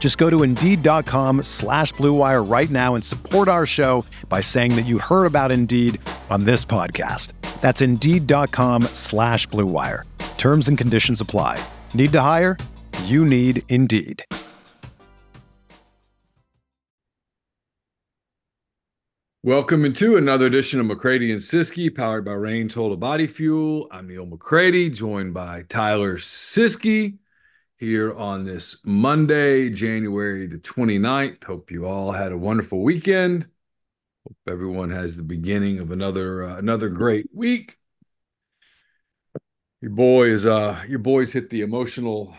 Just go to Indeed.com slash BlueWire right now and support our show by saying that you heard about Indeed on this podcast. That's Indeed.com slash BlueWire. Terms and conditions apply. Need to hire? You need Indeed. Welcome into another edition of McCready and Siskey, powered by Reign Total Body Fuel. I'm Neal McCready, joined by Tyler Siskey here on this Monday, January the 29th. Hope you all had a wonderful weekend. Hope everyone has the beginning of another uh, another great week. Your boy is uh your boys hit the emotional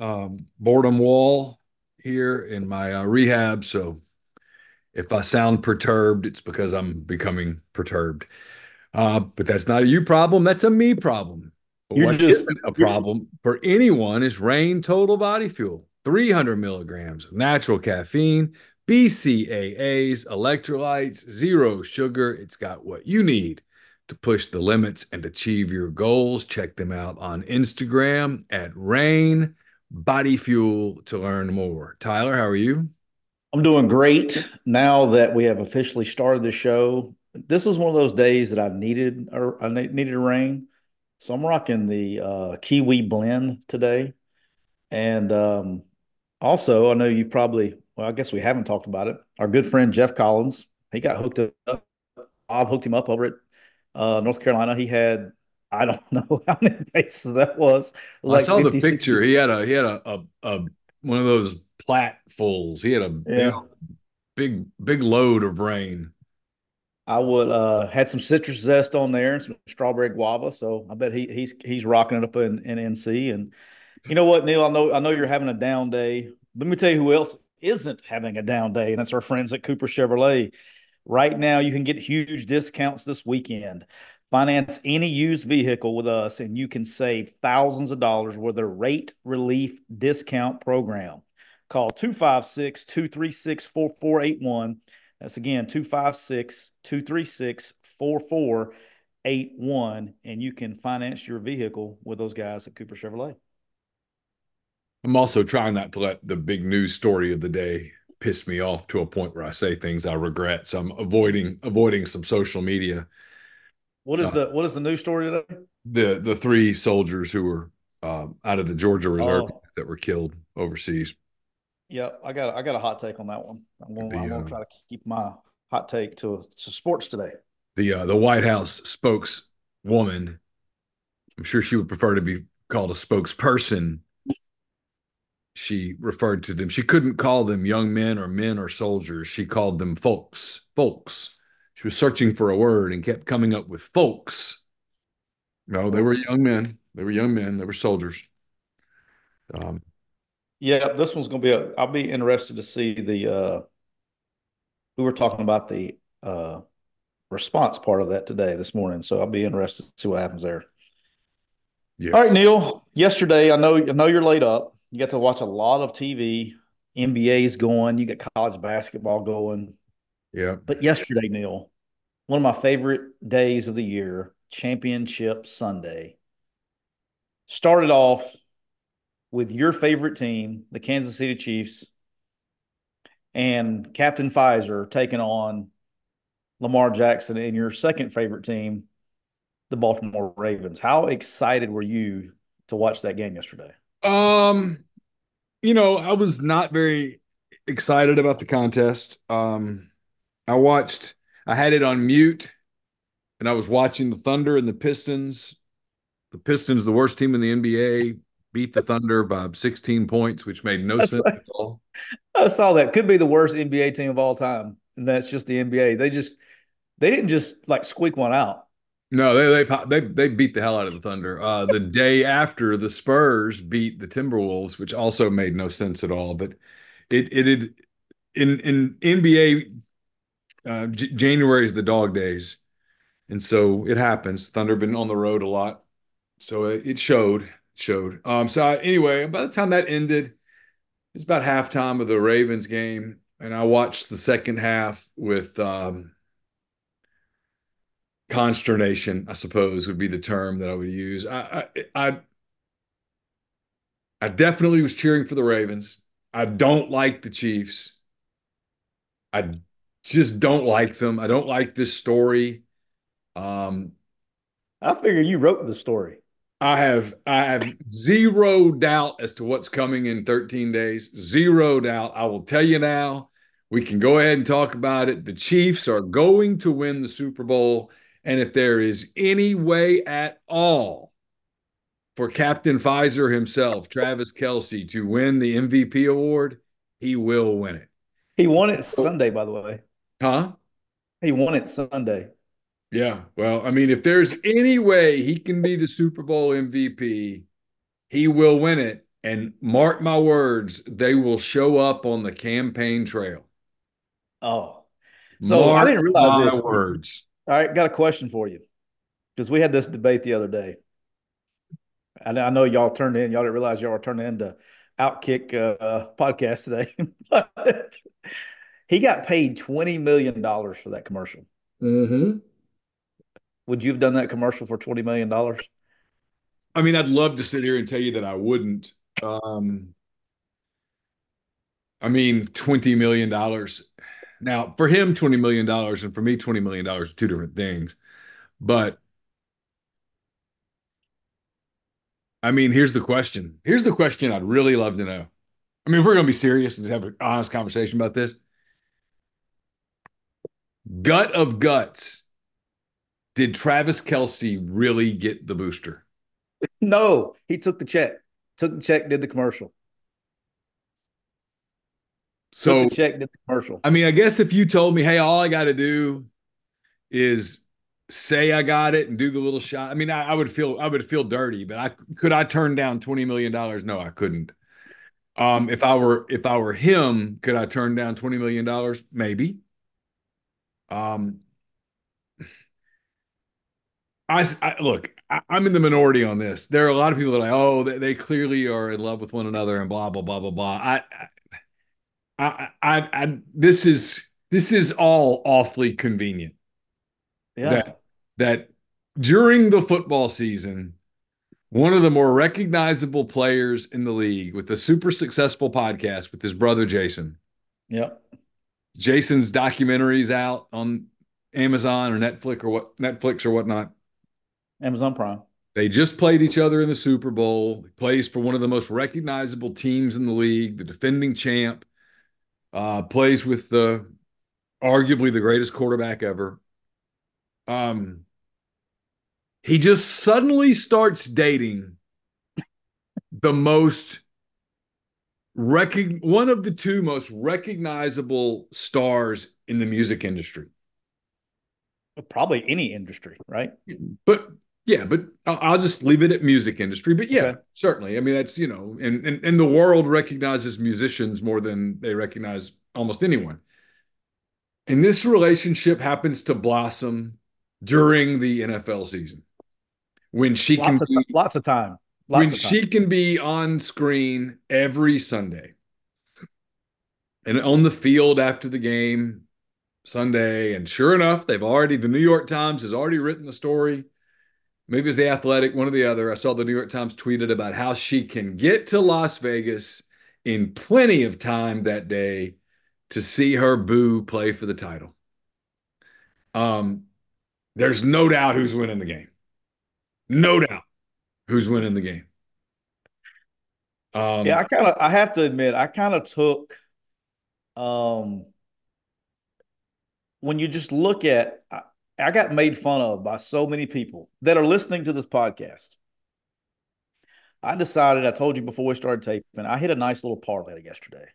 um, boredom wall here in my uh, rehab, so if I sound perturbed, it's because I'm becoming perturbed. Uh, but that's not a you problem. That's a me problem. But You're what just- isn't a problem for anyone is Reign Total Body Fuel. 300 milligrams of natural caffeine, BCAAs, electrolytes, zero sugar. It's got what you need to push the limits and achieve your goals. Check them out on Instagram at Reign Body Fuel to learn more. Tyler, how are you? I'm doing great now that we have officially started the show. This was one of those days that I've needed or I needed a Reign. So I'm rocking the uh, Kiwi blend today. And um, also, I know you probably, well, I guess we haven't talked about it. Our good friend Jeff Collins, he got hooked up. Bob hooked him up over at uh, North Carolina. He had, I don't know how many bases that was. Like I saw the 50, 60 picture. He had a he had a, a, a one of those platfuls. He had a big, big big load of Reign. I would uh had some citrus zest on there and some strawberry guava. So I bet he he's he's rocking it up in, in NC. And you know what, Neal? I know I know you're having a down day. Let me tell you who else isn't having a down day, and that's our friends at Cooper Chevrolet. Right now, you can get huge discounts this weekend. Finance any used vehicle with us, and you can save thousands of dollars with a rate relief discount program. Call 256 236 4481. That's again 256 236 4481. And you can finance your vehicle with those guys at Cooper Chevrolet. I'm also trying not to let the big news story of the day piss me off to a point where I say things I regret. So I'm avoiding avoiding some social media. What is Uh, the what is the news story today? The the three soldiers who were uh, out of the Georgia Reserve Oh. that were killed overseas. Yeah, I got I got a hot take on that one. I'm I'm gonna uh, try to keep my hot take to, to sports today. the uh, the White House spokeswoman. I'm sure she would prefer to be called a spokesperson. She referred to them. She couldn't call them young men or men or soldiers. She called them folks. Folks. She was searching for a word and kept coming up with folks. No, they were young men. They were young men. They were soldiers. Um, Yeah, this one's gonna be a. I'll be interested to see the. uh We were talking about the uh response part of that today this morning, so I'll be interested to see what happens there. yeah. All right, Neal. Yesterday, I know I know you're laid up. You got to watch a lot of TV. NBA's going. You got college basketball going. Yeah. But yesterday, Neal, one of my favorite days of the year, Championship Sunday, started off with your favorite team, the Kansas City Chiefs, and Captain Pfizer taking on Lamar Jackson and your second favorite team, the Baltimore Ravens. How excited were you to watch that game yesterday? Um, you know, I was not very excited about the contest. Um, I watched, I had it on mute and I was watching the Thunder and the Pistons. The Pistons, the worst team in the NBA, beat the Thunder by 16 points, which made no sense at all. I saw that. Could be the worst NBA team of all time. And that's just the NBA. They just they didn't just like squeak one out. No, they they they they beat the hell out of the Thunder. Uh, the day after the Spurs beat the Timberwolves, which also made no sense at all. But it it, it in in NBA uh, J- January is the dog days, and so it happens. Thunder been on the road a lot, so it, it showed showed. Um, so I, anyway, by the time that ended, it's about halftime of the Ravens game, and I watched the second half with um, consternation. I suppose would be the term that I would use. I, I I I definitely was cheering for the Ravens. I don't like the Chiefs. I just don't like them. I don't like this story. Um, I figure you wrote the story. I have I have zero doubt as to what's coming in 13 days. Zero doubt. I will tell you now. We can go ahead and talk about it. The Chiefs are going to win the Super Bowl. And if there is any way at all for Captain Pfizer himself, Travis Kelce, to win the MVP award, he will win it. He won it Sunday, by the way. Huh? He won it Sunday. Yeah. Well, I mean, if there's any way he can be the Super Bowl MVP, he will win it. And mark my words, they will show up on the campaign trail. Oh, so mark I didn't realize this. Words. All right, got a question for you because we had this debate the other day. I, I know y'all turned in. Y'all didn't realize y'all were turning into Outkick uh, podcast today. but he got paid twenty million dollars for that commercial. Mm-hmm. Would you have done that commercial for twenty million dollars? I mean, I'd love to sit here and tell you that I wouldn't. Um, I mean, twenty million dollars. Now, for him, twenty million dollars, and for me, twenty million dollars are two different things. But I mean, here's the question. Here's the question I'd really love to know. I mean, if we're going to be serious and have an honest conversation about this, gut of guts, did Travis Kelce really get the booster? No, he took the check. Took the check, did the commercial. So took the check, did the commercial. I mean, I guess if you told me, hey, all I got to do is say I got it and do the little shot. I mean, I, I, would feel I would feel dirty, but I could I turn down twenty million dollars? No, I couldn't. Um, if I were if I were him, could I turn down twenty million dollars? Maybe. Um, I, I look. I, am in the minority on this. There are a lot of people that are like, oh, they, they clearly are in love with one another and blah blah blah blah blah. I, I, I, I, this is this is all awfully convenient. Yeah. That that during the football season, one of the more recognizable players in the league with a super successful podcast with his brother Jason. Yep. Jason's documentaries out on Amazon or Netflix or what Netflix or whatnot. Amazon Prime. They just played each other in the Super Bowl. He plays for one of the most recognizable teams in the league, the defending champ. Uh, plays with the arguably the greatest quarterback ever. Um, he just suddenly starts dating the most rec- one of the two most recognizable stars in the music industry. Probably any industry, right? But yeah, but I'll, just leave it at music industry. But yeah, okay. certainly. I mean, that's you know, and, and and the world recognizes musicians more than they recognize almost anyone. And this relationship happens to blossom during the NFL season when she lots can be, be, lots of time. Lots when of time. she can be on screen every Sunday and on the field after the game Sunday. And sure enough, they've already the New York Times has already written the story. Maybe it was the Athletic, one or the other. I saw the New York Times tweeted about how she can get to Las Vegas in plenty of time that day to see her boo play for the title. Um, there's no doubt who's winning the game. No doubt who's winning the game. Um, yeah, I kind of I have to admit I kind of took um when you just look at I got made fun of by so many people that are listening to this podcast. I decided, I told you before we started taping, I hit a nice little parlay yesterday.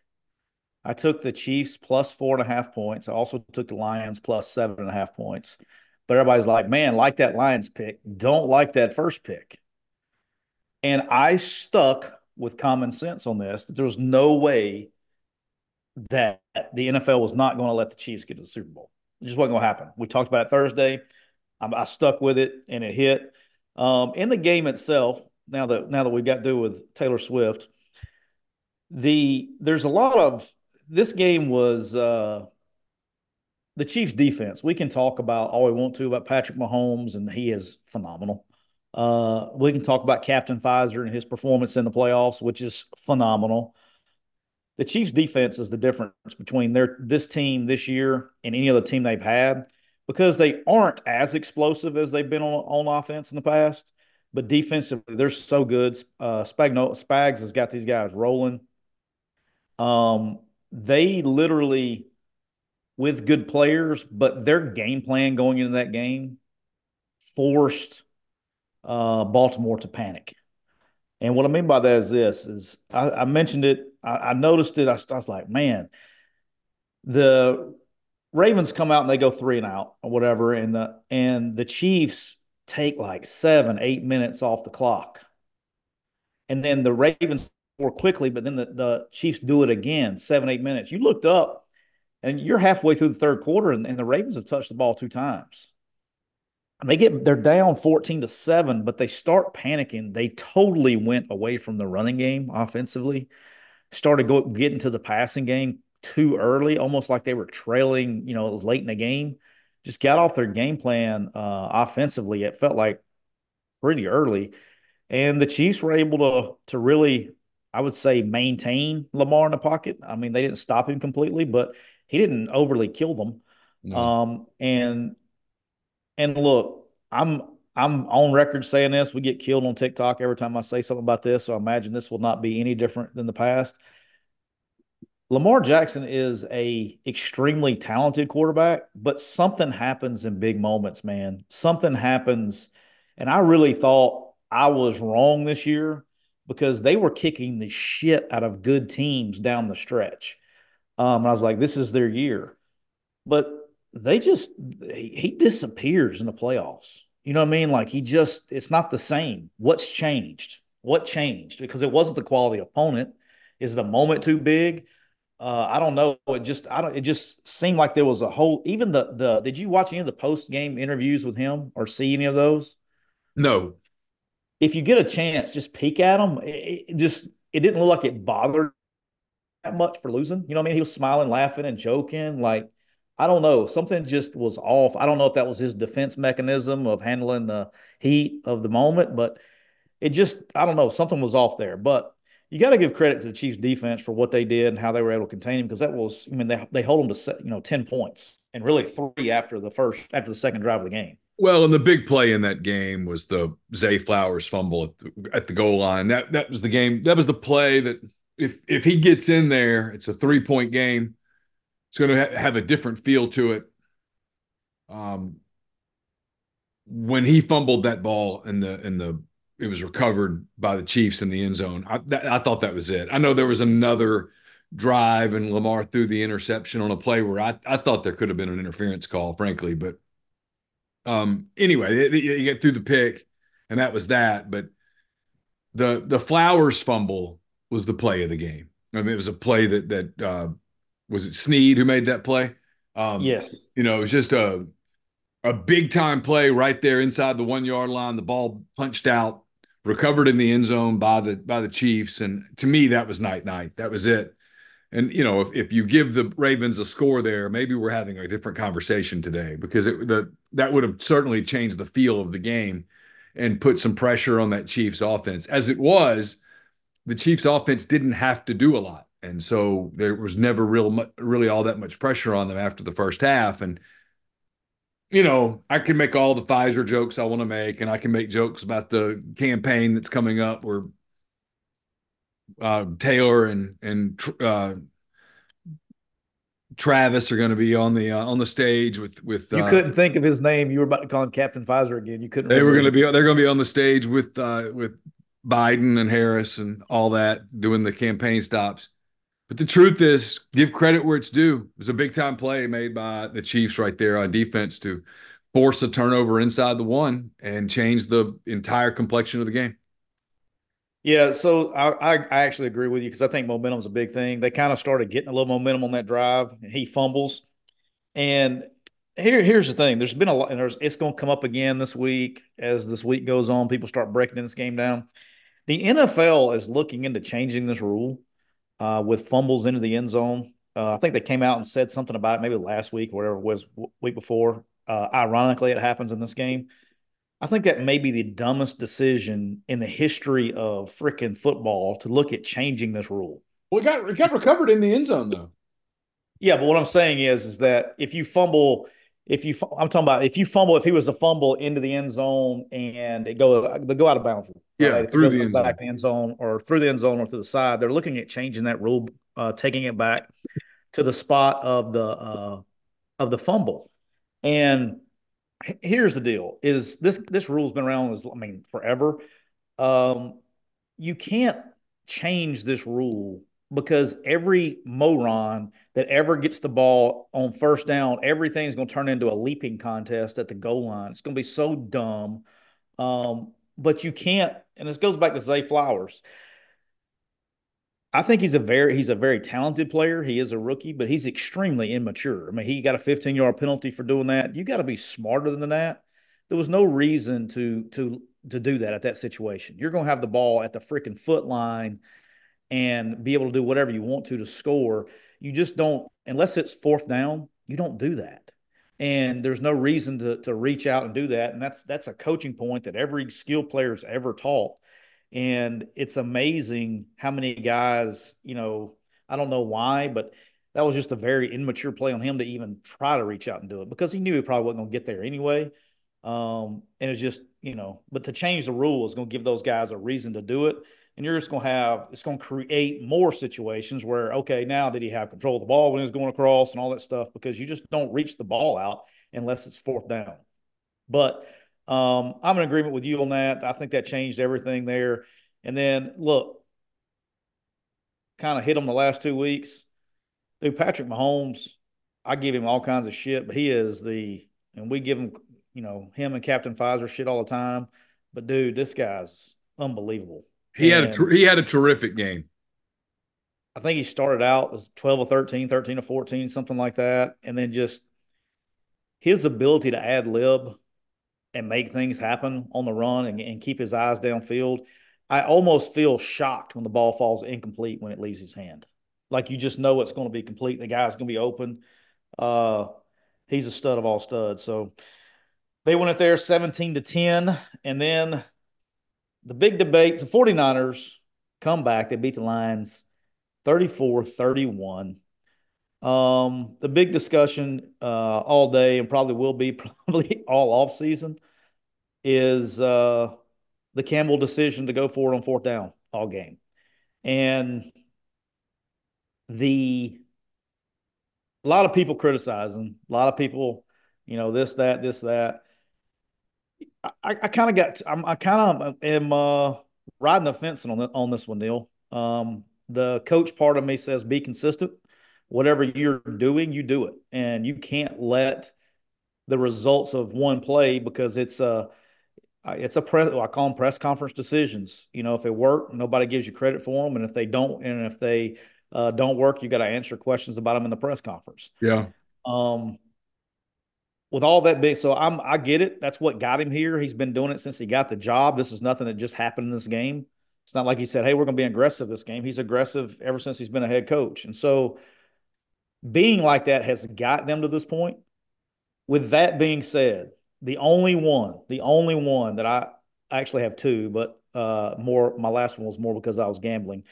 I took the Chiefs plus four and a half points. I also took the Lions plus seven and a half points. But everybody's like, man, like that Lions pick. Don't like that first pick. And I stuck with common sense on this that there was no way that the NFL was not going to let the Chiefs get to the Super Bowl. It just wasn't going to happen. We talked about it Thursday. I, I stuck with it and it hit. Um, in the game itself, now that now that we got through with Taylor Swift, the there's a lot of this game was uh, the Chiefs defense. We can talk about all we want to about Patrick Mahomes, and he is phenomenal. Uh, we can talk about Captain Pfizer and his performance in the playoffs, which is phenomenal. The Chiefs defense is the difference between their this team this year and any other team they've had because they aren't as explosive as they've been on, on offense in the past. But defensively, they're so good. Uh, Spagno, Spags has got these guys rolling. Um, they literally, with good players, but their game plan going into that game forced uh, Baltimore to panic. And what I mean by that is this: is I, I mentioned it. I, I noticed it. I, I, was like, man, the Ravens come out and they go three and out or whatever, and the and the Chiefs take like seven, eight minutes off the clock, and then the Ravens more quickly, but then the, the Chiefs do it again, seven, eight minutes. You looked up and you're halfway through the third quarter, and, and the Ravens have touched the ball two times. And they get they're down 14 to 7, but they start panicking. They totally went away from the running game offensively, started go, getting to the passing game too early, almost like they were trailing, you know, it was late in the game. Just got off their game plan uh, offensively. It felt like pretty early. And the Chiefs were able to to really I would say maintain Lamar in the pocket. I mean, they didn't stop him completely, but he didn't overly kill them. No. Um, and and look, I'm I'm on record saying this. We get killed on TikTok every time I say something about this. So I imagine this will not be any different than the past. Lamar Jackson is a extremely talented quarterback, but something happens in big moments, man. Something happens, and I really thought I was wrong this year because they were kicking the shit out of good teams down the stretch. Um, I was like, this is their year. But they just, he disappears in the playoffs. You know what I mean? Like he just, it's not the same. What's changed? What changed? Because it wasn't the quality opponent. Is the moment too big? Uh, I don't know. It just, I don't. It just seemed like there was a whole. Even the the. Did you watch any of the post game interviews with him or see any of those? No if you get a chance, just peek at him. It, it just it didn't look like it bothered that much for losing. You know what I mean? He was smiling, laughing, and joking. Like I don't know, something just was off. I don't know if that was his defense mechanism of handling the heat of the moment, but it just I don't know, something was off there. But you got to give credit to the Chiefs defense for what they did and how they were able to contain him because that was I mean they they hold him to you know 10 points and really three after the first after the second drive of the game. Well, and the big play in that game was the Zay Flowers fumble at the, at the goal line. That that was the game. That was the play that if if he gets in there, it's a three point game. It's going to ha- have a different feel to it. Um, when he fumbled that ball and the and the it was recovered by the Chiefs in the end zone. I, that, I thought that was it. I know there was another drive and Lamar threw the interception on a play where I, I thought there could have been an interference call, frankly, but um, anyway, you get through the pick, and that was that. But the the Flowers fumble was the play of the game. I mean, it was a play that that uh, was it Sneed who made that play. Um, yes, you know, it was just a a big time play right there inside the one yard line. The ball punched out, recovered in the end zone by the by the Chiefs, and to me that was night night. That was it. And you know, if, if you give the Ravens a score there, maybe we're having a different conversation today because it, the that would have certainly changed the feel of the game and put some pressure on that Chiefs offense. As it was, the Chiefs offense didn't have to do a lot, and so there was never real really all that much pressure on them after the first half. And you know, I can make all the Pfizer jokes I want to make, and I can make jokes about the campaign that's coming up where uh, Taylor and and uh, Travis are going to be on the uh, on the stage with with. You uh, couldn't think of his name. You were about to call him Captain Pfizer again. You couldn't. They were going to be. be. They're going to be on the stage with uh, with Biden and Harris and all that doing the campaign stops. But the truth is, give credit where it's due. It was a big time play made by the Chiefs right there on defense to force a turnover inside the one and change the entire complexion of the game. Yeah, so I, I, actually agree with you because I think momentum is a big thing. They kind of started getting a little momentum on that drive. he fumbles, and here here's the thing: there's been a lot, and it's going to come up again this week as this week goes on. People start breaking this game down. The NFL is looking into changing this rule uh, with fumbles into the end zone. Uh, I think they came out and said something about it maybe last week, whatever it was, week before. Uh, ironically, it happens in this game. I think that may be the dumbest decision in the history of freaking football to look at changing this rule. Well, it got it got recovered in the end zone though. Yeah, but what I'm saying is, is that if you fumble, if you I'm talking about if you fumble, if he was to fumble into the end zone and they go they go out of bounds, yeah, right? through the end back zone. end zone or through the end zone or to the side, they're looking at changing that rule, uh, taking it back to the spot of the uh, of the fumble, and here's the deal: is this this rule's been around as I mean forever. Um, you can't change this rule because every moron that ever gets the ball on first down, everything's going to turn into a leaping contest at the goal line. It's going to be so dumb. Um, but you can't, and this goes back to Zay Flowers. I think he's a very he's a very talented player. He is a rookie, but he's extremely immature. I mean, he got a 15 yard penalty for doing that. You got to be smarter than that. There was no reason to to to do that at that situation. You're going to have the ball at the freaking foot line and be able to do whatever you want to to score. You just don't unless it's fourth down. You don't do that, and there's no reason to to reach out and do that. And that's that's a coaching point that every skill player's ever taught and it's amazing how many guys, you know, I don't know why, but that was just a very immature play on him to even try to reach out and do it because he knew he probably wasn't going to get there anyway. Um, and it's just, you know, but to change the rule is going to give those guys a reason to do it. And you're just going to have, it's going to create more situations where, okay, now did he have control of the ball when he was going across and all that stuff? Because you just don't reach the ball out unless it's fourth down. But um, I'm in agreement with you on that. I think that changed everything there. And then look, kind of hit them the last two weeks. Dude, Patrick Mahomes, I give him all kinds of shit, but he is the, and we give him, you know, him and Captain Pfizer shit all the time. But dude, this guy's unbelievable. He and had a he had a terrific game. I think he started out as 12 or 13, 13 or 14, something like that. And then just his ability to ad lib and make things happen on the run and, and keep his eyes downfield. I almost feel shocked when the ball falls incomplete when it leaves his hand. Like you just know it's going to be complete. The guy's going to be open. Uh, he's a stud of all studs. So they went up there 17 to 10. And then the big debate the 49ers come back. They beat the Lions 34 31. Um, the big discussion uh, all day and probably will be probably all off season is uh, the Campbell decision to go for it on fourth down all game, and the a lot of people criticizing, a lot of people, you know, this, that, this, that. I, I kind of got, I'm, I kind of am uh, riding the fence on the, on this one, Neal. Um, the coach part of me says be consistent whatever you're doing, you do it. And you can't let the results of one play because it's a it's a press I call them press conference decisions. You know, if they work, nobody gives you credit for them, and if they don't, and if they uh, don't work, you got to answer questions about them in the press conference. Yeah. Um. With all that big, so I'm I get it. That's what got him here. He's been doing it since he got the job. This is nothing that just happened in this game. It's not like he said, "Hey, we're going to be aggressive this game." He's aggressive ever since he's been a head coach, and so being like that has got them to this point. With that being said, the only one, the only one that I actually have two, but uh, more my last one was more because I was gambling.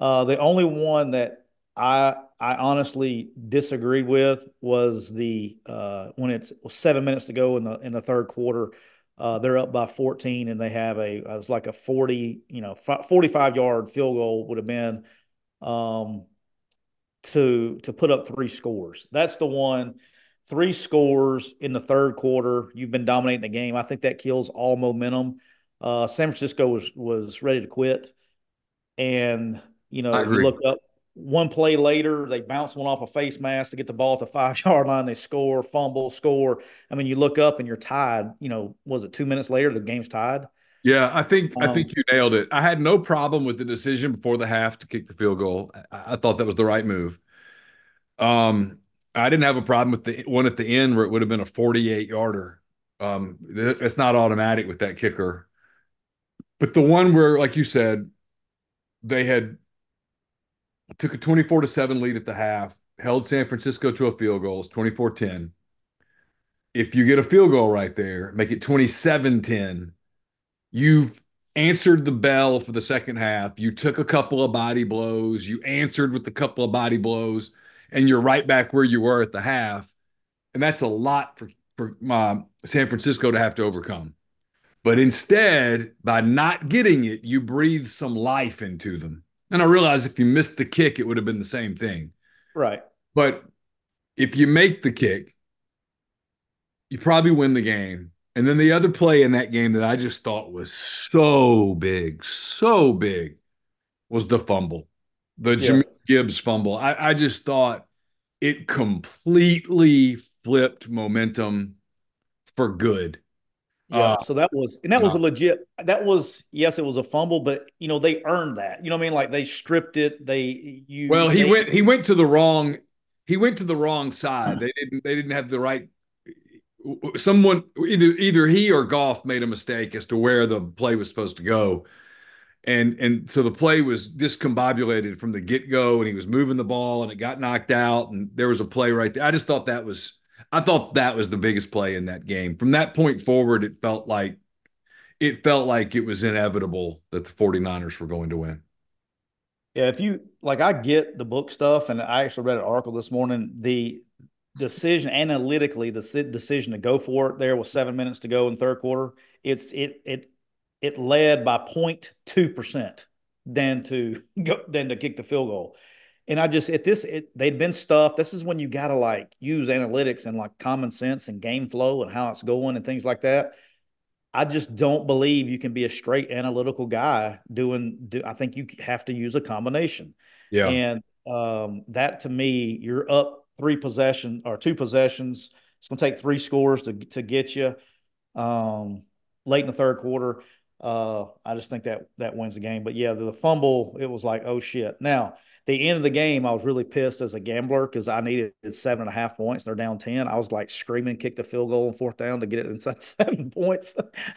Uh, the only one that I I honestly disagreed with was the uh, when it's seven minutes to go in the in the third quarter. Uh, they're up by 14 and they have a it was like a 40 you know 45 yard field goal would have been um, to to put up three scores. That's the one. Three scores in the third quarter. You've been dominating the game. I think that kills all momentum. Uh, San Francisco was was ready to quit, and you know you look up one play later, they bounce one off a face mask to get the ball at the five yard line. They score, fumble, score. I mean, you look up and you're tied. You know, was it two minutes later the game's tied? Yeah, I think um, I think you nailed it. I had no problem with the decision before the half to kick the field goal. I, I thought that was the right move. Um, I didn't have a problem with the one at the end where it would have been a 48 yarder. Um, it's not automatic with that kicker. But the one where, like you said, they had took a 24 to 7 lead at the half, held San Francisco to a field goal, it's 24 10. If you get a field goal right there, make it 27 10, you've answered the bell for the second half. You took a couple of body blows, you answered with a couple of body blows, and you're right back where you were at the half. And that's a lot for, for uh, San Francisco to have to overcome. But instead, by not getting it, you breathe some life into them. And I realize if you missed the kick, it would have been the same thing. Right. But if you make the kick, you probably win the game. And then the other play in that game that I just thought was so big, so big, was the fumble, the yeah. Gibbs fumble. I, I just thought it completely flipped momentum for good. Yeah, uh, so that was and that was a legit. That was yes, it was a fumble, but you know they earned that. You know what I mean? Like they stripped it. They you. Well, he they, went. He went to the wrong. He went to the wrong side. They didn't. They didn't have the right. Someone either either he or Goff made a mistake as to where the play was supposed to go, and and so the play was discombobulated from the get go, and he was moving the ball, and it got knocked out, and there was a play right there. I just thought that was I thought that was the biggest play in that game. From that point forward, it felt like it felt like it was inevitable that the 49ers were going to win. Yeah, if you like I get the book stuff and I actually read an article this morning, the decision analytically, the decision to go for it there with 7 minutes to go in third quarter, it's it it it led by 0.2% than to go than to kick the field goal. And I just at this it, they'd been stuff. This is when you got to like use analytics and like common sense and game flow and how it's going and things like that. I just don't believe you can be a straight analytical guy doing. Do, I think you have to use a combination. Yeah. And um, that to me, you're up three possession or two possessions. It's going to take three scores to to get you um, late in the third quarter. Uh, I just think that that wins the game. But yeah, the, the fumble, it was like, oh shit. Now the end of the game, I was really pissed as a gambler because I needed seven and a half points. They're down ten. I was like screaming, kick the field goal on fourth down to get it inside seven points.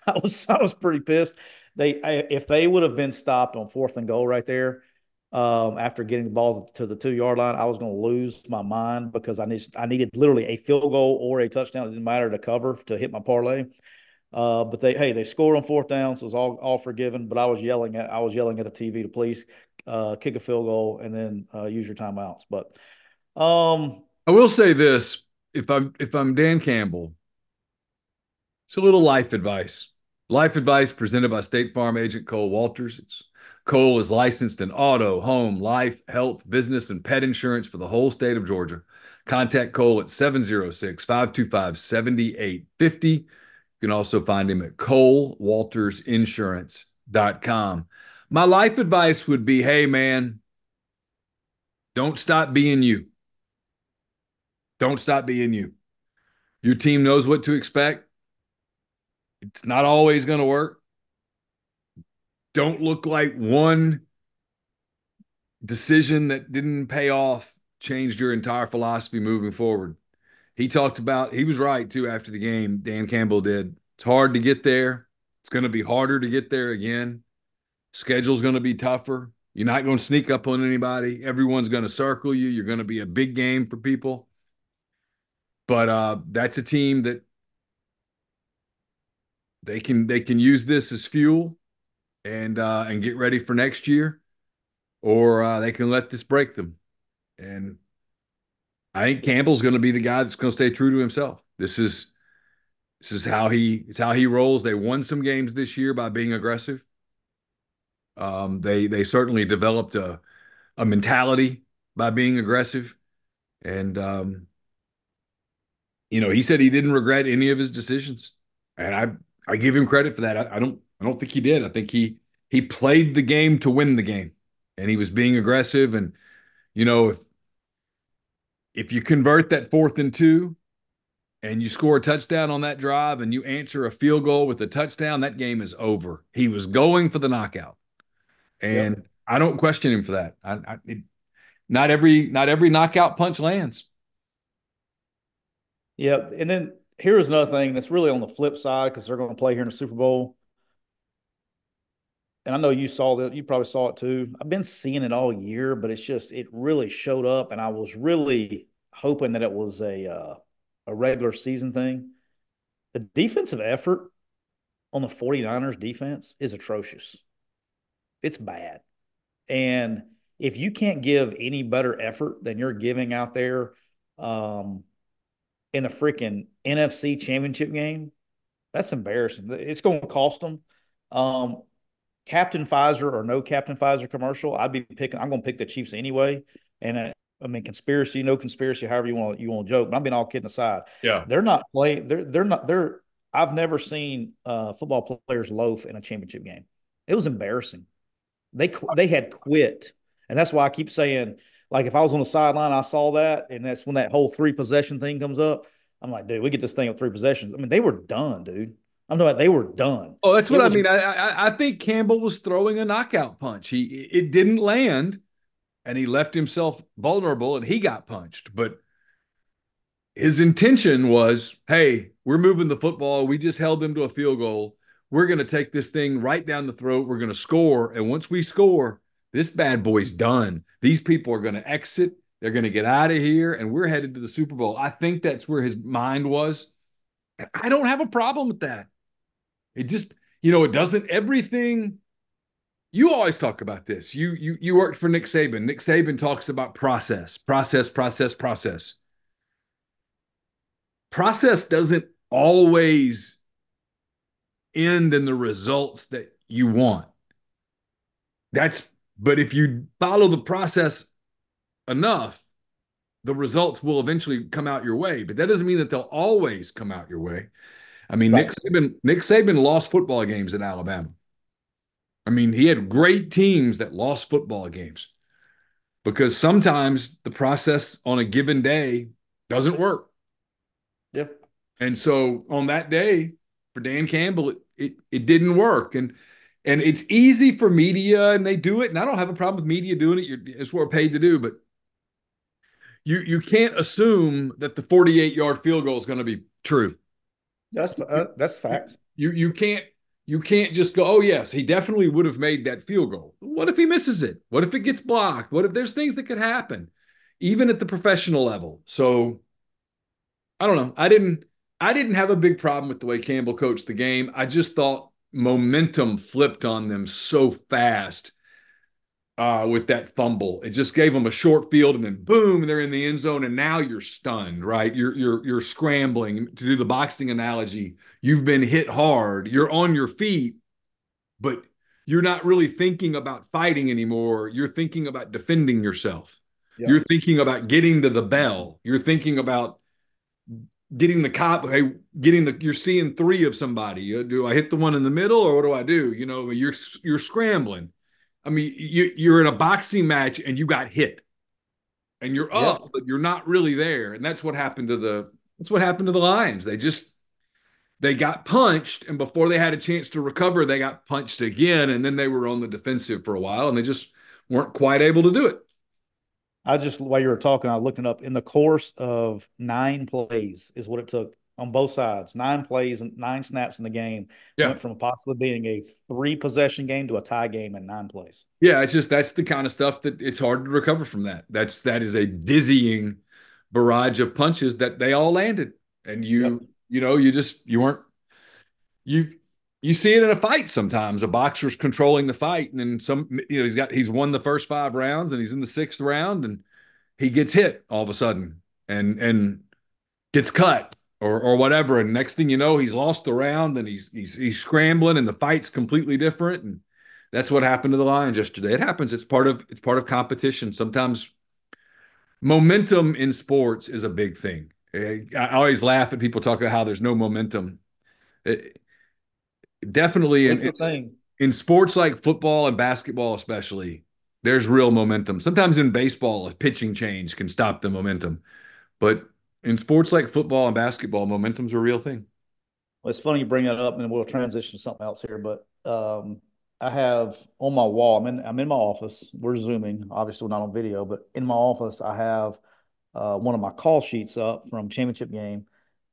I was I was pretty pissed. They I, if they would have been stopped on fourth and goal right there, um, after getting the ball to the two yard line, I was going to lose my mind because I need I needed literally a field goal or a touchdown. It didn't matter to cover to hit my parlay. Uh, but they hey they scored on fourth down, so it was all all forgiven. But I was yelling at I was yelling at the TV to please uh, kick a field goal, and then uh, use your timeouts. But um, I will say this: if I'm if I'm Dan Campbell, it's a little life advice. Life advice presented by State Farm agent Cole Walters. It's Cole is licensed in auto, home, life, health, business, and pet insurance for the whole state of Georgia. Contact Cole at 706 525 7850. You can also find him at colewaltersinsurance.com. My life advice would be hey, man, don't stop being you. Don't stop being you. Your team knows what to expect. It's not always going to work. Don't look like one decision that didn't pay off changed your entire philosophy moving forward. He talked about, he was right too after the game. Dan Campbell did. It's hard to get there. It's going to be harder to get there again. Schedule's going to be tougher. You're not going to sneak up on anybody. Everyone's going to circle you. You're going to be a big game for people. But uh, that's a team that they can they can use this as fuel and uh, and get ready for next year, or uh, they can let this break them. And I think Campbell's going to be the guy that's going to stay true to himself. This is this is how he it's how he rolls. They won some games this year by being aggressive. Um, they they certainly developed a a mentality by being aggressive. And um, you know, he said he didn't regret any of his decisions. And I I give him credit for that. I, I don't I don't think he did. I think he he played the game to win the game. And he was being aggressive. And, you know, if if you convert that fourth and two and you score a touchdown on that drive and you answer a field goal with a touchdown, that game is over. He was going for the knockout. And yep. I don't question him for that. I, I, it, not every not every knockout punch lands. Yeah, and then here's another thing that's really on the flip side because they're going to play here in the Super Bowl. And I know you saw that, you probably saw it too. I've been seeing it all year, but it's just it really showed up, and I was really hoping that it was a uh, a regular season thing. The defensive effort on the 49ers defense is atrocious. It's bad. And if you can't give any better effort than you're giving out there um, in the freaking NFC championship game, that's embarrassing. It's going to cost them. Um, Captain Pfizer or no Captain Pfizer commercial, I'd be picking. I'm going to pick the Chiefs anyway. And uh, I mean, conspiracy, no conspiracy, however you want you want to joke. But I'm being all kidding aside. Yeah, they're not playing. They're they're not. They're. I've never seen uh, football players loaf in a championship game. It was embarrassing. They they had quit, and that's why I keep saying, like, if I was on the sideline, I saw that, and that's when that whole three possession thing comes up. I'm like, dude, we get this thing with three possessions. I mean, they were done, dude. I'm talking they were done. Oh, that's what I mean. I, I, I think Campbell was throwing a knockout punch. He it didn't land, and he left himself vulnerable, and he got punched. But his intention was, hey, we're moving the football. We just held them to a field goal. We're going to take this thing right down the throat. We're going to score, and once we score, this bad boy's done. These people are going to exit. They're going to get out of here, and we're headed to the Super Bowl. I think that's where his mind was. I don't have a problem with that. It just, you know, it doesn't everything. You always talk about this. You you you worked for Nick Saban. Nick Saban talks about process, process, process, process. Process doesn't always end in the results that you want. That's but if you follow the process enough, the results will eventually come out your way. But that doesn't mean that they'll always come out your way. I mean, right. Nick Saban Nick Saban lost football games in Alabama. I mean, he had great teams that lost football games because sometimes the process on a given day doesn't work. Yep. And so on that day for Dan Campbell, it, it, it didn't work. And and it's easy for media and they do it. And I don't have a problem with media doing it. You're, it's what we're paid to do. But you you can't assume that the 48 yard field goal is going to be true. That's uh, that's facts. You you can't you can't just go, oh yes, he definitely would have made that field goal. What if he misses it? What if it gets blocked? What if there's things that could happen, even at the professional level? So I don't know. I didn't I didn't have a big problem with the way Campbell coached the game. I just thought momentum flipped on them so fast uh, with that fumble. It just gave them a short field, and then boom, they're in the end zone, and now you're stunned, right? You're you're you're scrambling. To do the boxing analogy, you've been hit hard. You're on your feet, but you're not really thinking about fighting anymore. You're thinking about defending yourself. Yeah. You're thinking about getting to the bell. You're thinking about getting the cop. Hey, getting the. You're seeing three of somebody. Uh, do I hit the one in the middle, or what do I do? You know, you're you're scrambling I mean, you, you're in a boxing match and you got hit, and you're up, yeah. but you're not really there. And that's what happened to the that's what happened to the Lions. They just they got punched, and before they had a chance to recover, they got punched again, and then they were on the defensive for a while, and they just weren't quite able to do it. I just while you were talking, I looked it up. In the course of nine plays, is what it took on both sides. Nine plays and nine snaps in the game. Yeah. Went from possibly being a three possession game to a tie game in nine plays. Yeah, it's just that's the kind of stuff that it's hard to recover from that. That's that is a dizzying barrage of punches that they all landed. And you, yep. you know, you just you weren't you you see it in a fight sometimes. A boxer's controlling the fight, and then some you know, he's got he's won the first five rounds and he's in the sixth round and he gets hit all of a sudden and and gets cut or or whatever. And next thing you know, he's lost the round and he's he's he's scrambling and the fight's completely different. And that's what happened to the Lions yesterday. It happens. It's part of it's part of competition. Sometimes momentum in sports is a big thing. I always laugh at people talk about how there's no momentum. It, definitely in, in, in sports like football and basketball, especially, there's real momentum. Sometimes in baseball, a pitching change can stop the momentum. But in sports like football and basketball, momentum's a real thing. Well, it's funny you bring that up, and we'll transition to something else here. But um, I have on my wall. I'm in. I'm in my office. We're zooming. Obviously, we're not on video, but in my office, I have uh, one of my call sheets up from championship game,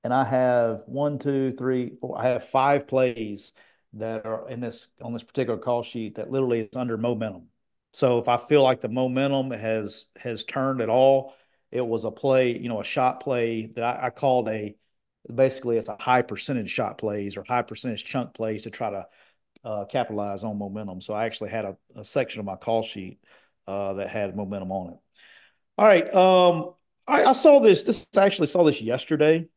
and I have one, two, three, four. I have five plays that are in this on this particular call sheet that literally is under momentum. So if I feel like the momentum has has turned at all, it was a play, you know, a shot play that I, I called a basically it's a high percentage shot plays or high percentage chunk plays to try to uh, capitalize on momentum. So I actually had a, a section of my call sheet uh, that had momentum on it. All right. Um, I, I, saw this. This actually saw this yesterday,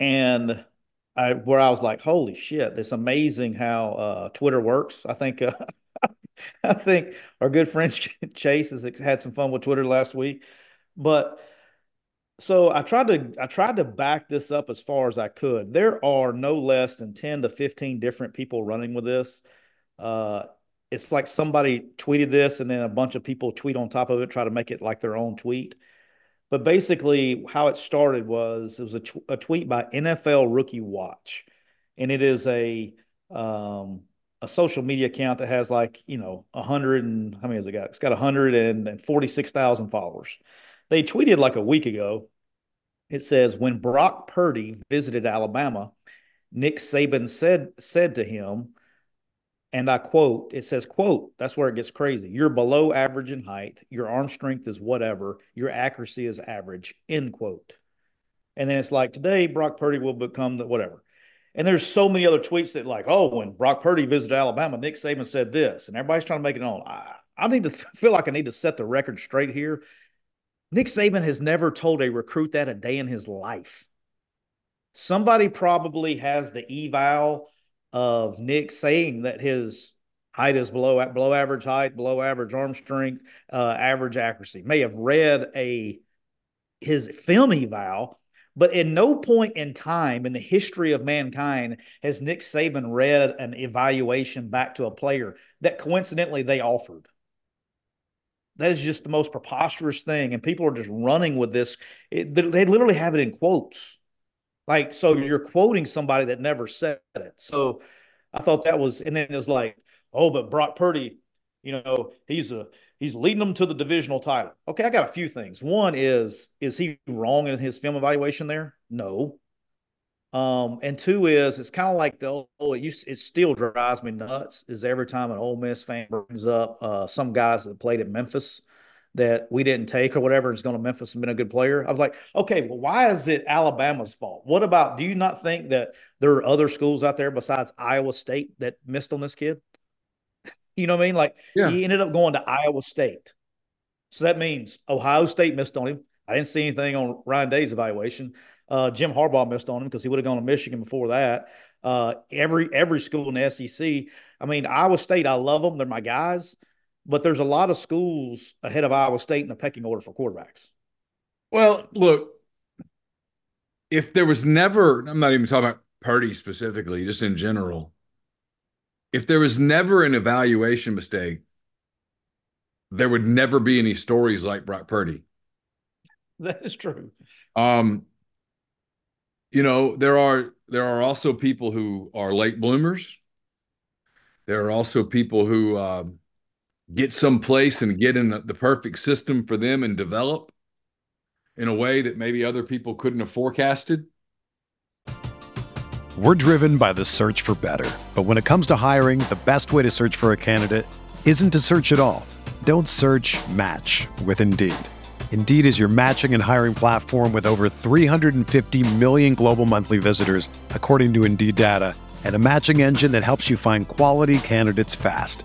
and I where I was like, "Holy shit! It's amazing how uh, Twitter works." I think. Uh, I think our good friend Chase has had some fun with Twitter last week, but so I tried to I tried to back this up as far as I could. There are no less than 10 to 15 different people running with this. Uh, it's like somebody tweeted this and then a bunch of people tweet on top of it, try to make it like their own tweet. But basically, how it started was it was a, a tweet by NFL Rookie Watch, and it is a um, a social media account that has like you know a hundred and how many has it got? It's got hundred and forty six thousand followers. They tweeted like a week ago. It says when Brock Purdy visited Alabama, Nick Saban said said to him, and I quote, it says, quote, that's where it gets crazy. You're below average in height. Your arm strength is whatever. Your accuracy is average, end quote. And then it's like, today, Brock Purdy will become the whatever. And there's so many other tweets that like, oh, when Brock Purdy visited Alabama, Nick Saban said this, and everybody's trying to make it on. I, I need to feel like I need to set the record straight here. Nick Saban has never told a recruit that a day in his life. Somebody probably has the eval of Nick saying that his height is below below average height, below average arm strength, uh, average accuracy. May have read a his film eval, but in no point in time in the history of mankind has Nick Saban read an evaluation back to a player that coincidentally they offered. That is just the most preposterous thing, and people are just running with this. It, they literally have it in quotes. Like, so you're quoting somebody that never said it. So I thought that was, and then it was like, oh, but Brock Purdy, you know, he's a he's leading them to the divisional title. Okay, I got a few things. One is, is he wrong in his film evaluation there? No. Um, and two is it's kind of like the oh, it used it still drives me nuts is every time an Ole Miss fan brings up uh, some guys that played at Memphis that we didn't take or whatever is going to Memphis and been a good player. I was like, okay, well, why is it Alabama's fault? What about, do you not think that there are other schools out there besides Iowa State that missed on this kid? you know what I mean? Like yeah. he ended up going to Iowa State. So that means Ohio State missed on him. I didn't see anything on Ryan Day's evaluation. Uh, Jim Harbaugh missed on him because he would have gone to Michigan before that. Uh, every every school in the SEC. I mean, Iowa State, I love them. They're my guys but there's a lot of schools ahead of Iowa State in the pecking order for quarterbacks. Well, look, if there was never, I'm not even talking about Purdy specifically, just in general, if there was never an evaluation mistake, there would never be any stories like Brock Purdy. That is true. Um, you know, there are there are also people who are late bloomers. There are also people who um, get someplace and get in the, the perfect system for them and develop in a way that maybe other people couldn't have forecasted? We're driven by the search for better. But when it comes to hiring, the best way to search for a candidate isn't to search at all. Don't search match with Indeed. Indeed is your matching and hiring platform with over 350 million global monthly visitors, according to Indeed data, and a matching engine that helps you find quality candidates fast.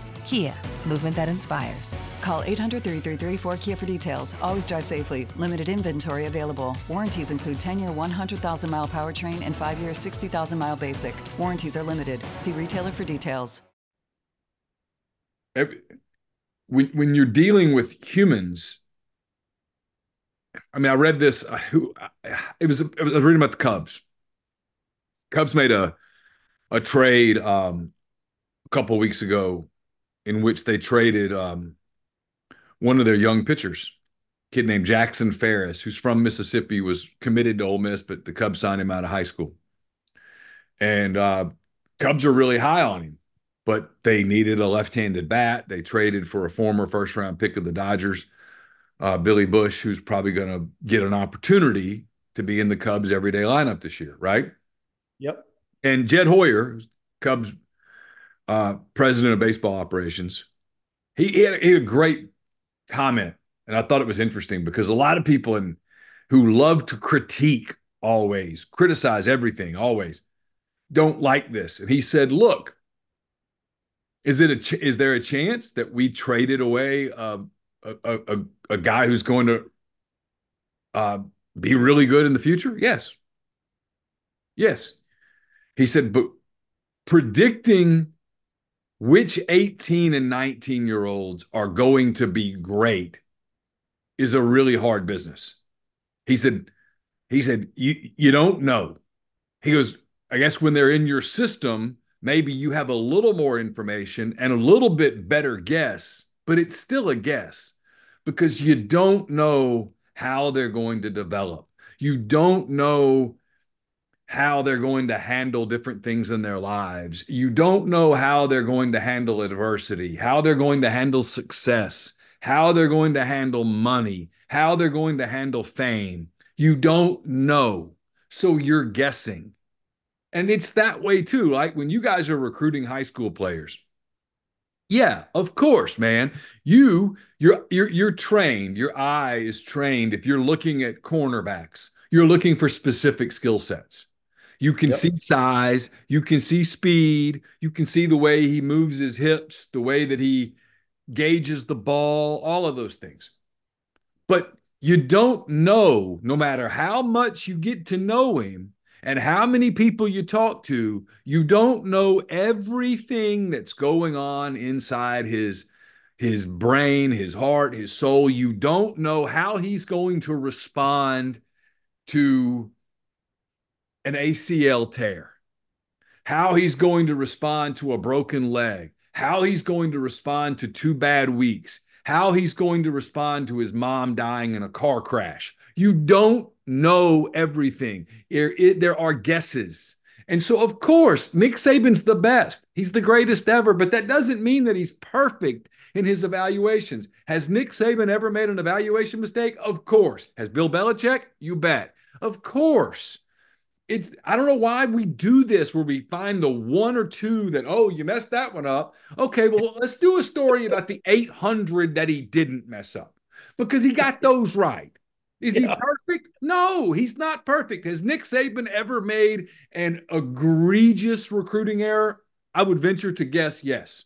Kia, movement that inspires. Call 800 333 4KIA for details. Always drive safely. Limited inventory available. Warranties include 10 year 100,000 mile powertrain and 5 year 60,000 mile basic. Warranties are limited. See retailer for details. Every, when, when you're dealing with humans, I mean, I read this. Uh, who it was? I was reading about the Cubs. Cubs made a a trade um, a couple weeks ago, in which they traded um, one of their young pitchers, kid named Jackson Ferris, who's from Mississippi, was committed to Ole Miss, but the Cubs signed him out of high school. And uh, Cubs are really high on him, but they needed a left-handed bat. They traded for a former first-round pick of the Dodgers uh, Billy Bush, who's probably going to get an opportunity to be in the Cubs everyday lineup this year, right? Yep. And Jed Hoyer, Cubs uh, president of baseball operations, he, he, had, he had a great comment, and I thought it was interesting because a lot of people in who love to critique always, criticize everything always, don't like this. And he said, "Look, is it a ch- is there a chance that we traded away uh, a, a, a guy who's going to uh, be really good in the future? Yes. Yes. He said, but predicting which 18 and 19 year olds are going to be great is a really hard business. He said, he said, you, you don't know. He goes, I guess when they're in your system, maybe you have a little more information and a little bit better guess but it's still a guess because you don't know how they're going to develop. You don't know how they're going to handle different things in their lives. You don't know how they're going to handle adversity, how they're going to handle success, how they're going to handle money, how they're going to handle fame. You don't know. So you're guessing. And it's that way too. Like when you guys are recruiting high school players, yeah, of course, man. You you're you're you're trained. Your eye is trained. If you're looking at cornerbacks, you're looking for specific skill sets. You can yep. see size, you can see speed, you can see the way he moves his hips, the way that he gauges the ball, all of those things. But you don't know, no matter how much you get to know him, and how many people you talk to, you don't know everything that's going on inside his his brain, his heart, his soul. You don't know how he's going to respond to an ACL tear, how he's going to respond to a broken leg, how he's going to respond to two bad weeks, how he's going to respond to his mom dying in a car crash. You don't know everything. There, it, there are guesses. And so, of course, Nick Saban's the best. He's the greatest ever, but that doesn't mean that he's perfect in his evaluations. Has Nick Saban ever made an evaluation mistake? Of course. Has Bill Belichick? You bet. Of course. It's I don't know why we do this where we find the one or two that oh you messed that one up. Okay, well let's do a story about the 800 that he didn't mess up because he got those right. Is yeah. he perfect? No, he's not perfect. Has Nick Saban ever made an egregious recruiting error? I would venture to guess yes.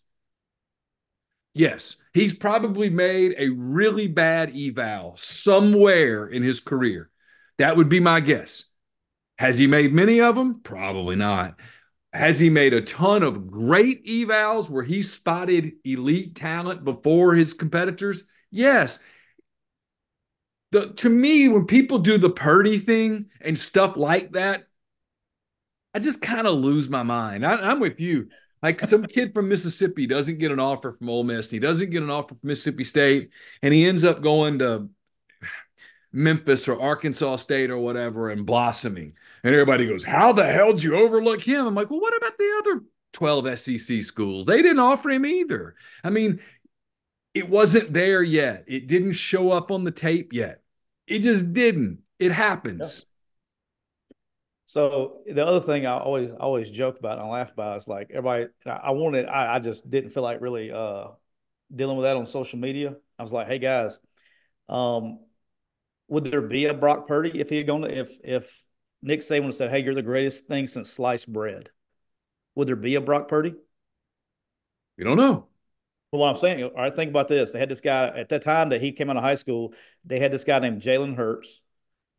Yes, he's probably made a really bad eval somewhere in his career. That would be my guess. Has he made many of them? Probably not. Has he made a ton of great evals where he spotted elite talent before his competitors? Yes. The, to me, when people do the Purdy thing and stuff like that, I just kind of lose my mind. I, I'm with you. Like some kid from Mississippi doesn't get an offer from Ole Miss, he doesn't get an offer from Mississippi State, and he ends up going to Memphis or Arkansas State or whatever and blossoming. And everybody goes, How the hell did you overlook him? I'm like, Well, what about the other 12 SEC schools? They didn't offer him either. I mean, it wasn't there yet. It didn't show up on the tape yet. It just didn't. It happens. Yeah. So the other thing I always always joke about and I laugh about is like everybody. I wanted. I, I just didn't feel like really uh, dealing with that on social media. I was like, hey guys, um, would there be a Brock Purdy if he had gone to, if if Nick Saban said, "Hey, you're the greatest thing since sliced bread"? Would there be a Brock Purdy? We don't know. Well, what I'm saying, all right, think about this. They had this guy at that time that he came out of high school. They had this guy named Jalen Hurts.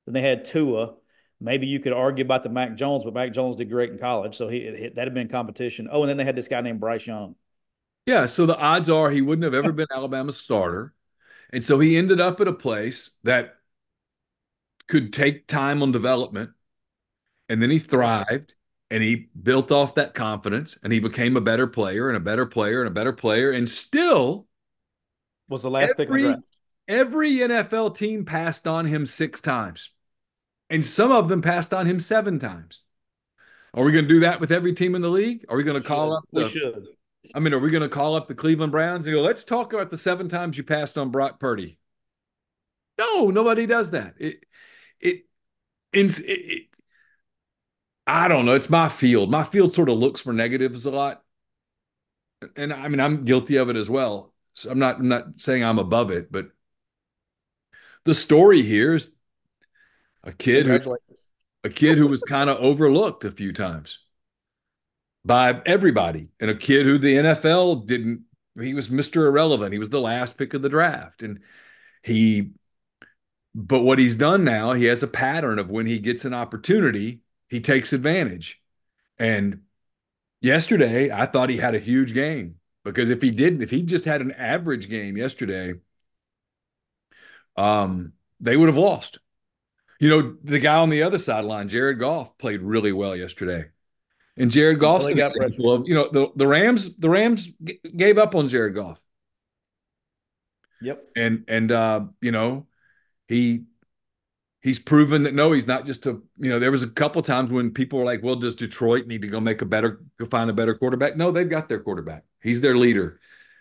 Then they had Tua. Maybe you could argue about the Mac Jones, but Mac Jones did great in college, so he that had been competition. Oh, and then they had this guy named Bryce Young. Yeah, so the odds are he wouldn't have ever been Alabama's starter, and so he ended up at a place that could take time on development and then he thrived and he built off that confidence and he became a better player and a better player and a better player and still was the last every, pick every NFL team passed on him six times. And some of them passed on him seven times. Are we going to do that with every team in the league? Are we going to call up the we should. I mean, are we going to call up the Cleveland Browns and go, let's talk about the seven times you passed on Brock Purdy? No, nobody does that. It, it, it, it I don't know. It's my field. My field sort of looks for negatives a lot. And I mean, I'm guilty of it as well. So I'm not I'm not saying I'm above it, but the story here is a kid who a kid who was kind of overlooked a few times by everybody, and a kid who the NFL didn't. He was Mr. Irrelevant. He was the last pick of the draft, and he. But what he's done now, he has a pattern of when he gets an opportunity, he takes advantage. And yesterday, I thought he had a huge game because if he didn't, if he just had an average game yesterday, um, they would have lost. You know, the guy on the other sideline, Jared Goff, played really well yesterday. And Jared Goff's an example of, you know, the, the Rams, the Rams g- gave up on Jared Goff. Yep. And and uh, you know, he he's proven that no, he's not just a, you know, there was a couple times when people were like, well, does Detroit need to go make a better, go find a better quarterback? No, they've got their quarterback. He's their leader.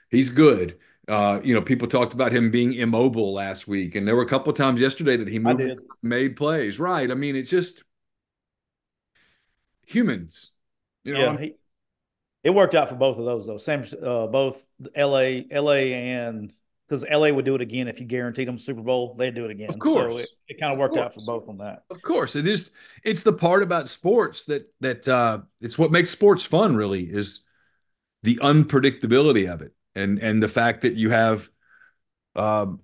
He's good. Uh, you know, people talked about him being immobile last week, and there were a couple times yesterday that he moved, made plays. Right. I mean, it's just humans. You know, yeah, he, it worked out for both of those though. Same, uh, both L.A., L.A. and because LA would do it again if you guaranteed them Super Bowl, they'd do it again. Of course, so it, it kind of worked of out for both on that. Of course, it is. It's the part about sports that that uh, it's what makes sports fun. Really, is the unpredictability of it, and and the fact that you have, um,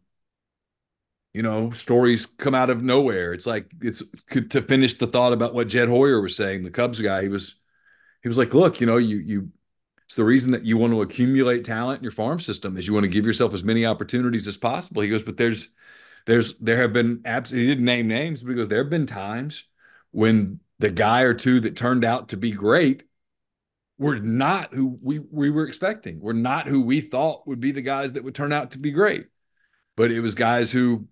you know, stories come out of nowhere. It's like it's to finish the thought about what Jed Hoyer was saying, the Cubs guy. He was he was like, look, you know, you you the reason that you want to accumulate talent in your farm system is you want to give yourself as many opportunities as possible. He goes, but there's there's there have been absolutely he didn't name names because there have been times when the guy or two that turned out to be great were not who we we were expecting. We're not who we thought would be the guys that would turn out to be great. But it was guys who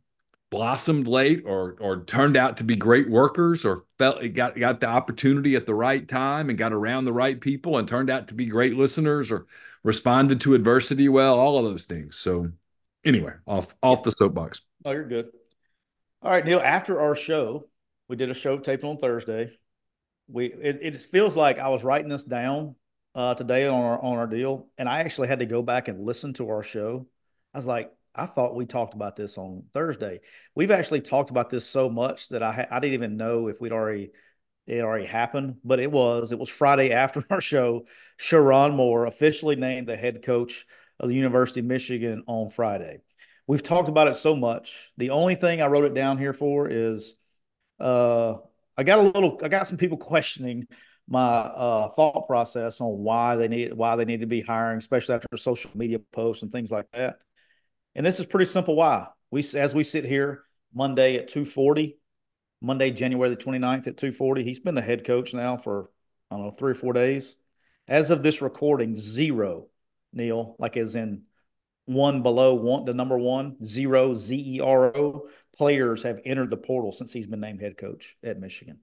blossomed late or or turned out to be great workers or felt it got got the opportunity at the right time and got around the right people and turned out to be great listeners or responded to adversity well all of those things. So anyway off off the soapbox. Oh you're good. All right Neal after our show we did a show taped on thursday. We it, it feels like i was writing this down uh, today on our on our deal and i actually had to go back and listen to our show. I was like I thought we talked about this on Thursday. We've actually talked about this so much that I I didn't even know if we'd already it already happened, but it was it was Friday after our show. Sherron Moore officially named the head coach of the University of Michigan on Friday. We've talked about it so much. The only thing I wrote it down here for is uh, I got a little I got some people questioning my uh, thought process on why they need why they need to be hiring, especially after social media posts and things like that. And this is pretty simple. Why we as we sit here Monday at two forty, Monday January the 29th at two forty. He's been the head coach now for I don't know three or four days. As of this recording, zero, Neal, like as in one below one, the number one, zero, Z E R O players have entered the portal since he's been named head coach at Michigan.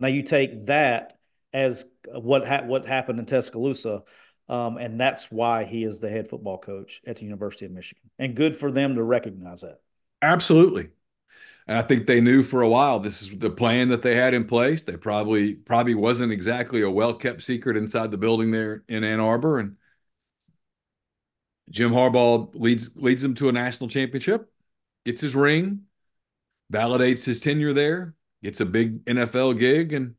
Now you take that as what ha- what happened in Tuscaloosa, um, and that's why he is the head football coach at the University of Michigan. And good for them to recognize that. Absolutely. And I think they knew for a while this is the plan that they had in place. They probably probably wasn't exactly a well kept secret inside the building there in Ann Arbor. And Jim Harbaugh leads leads them to a national championship, gets his ring, validates his tenure there, gets a big NFL gig, and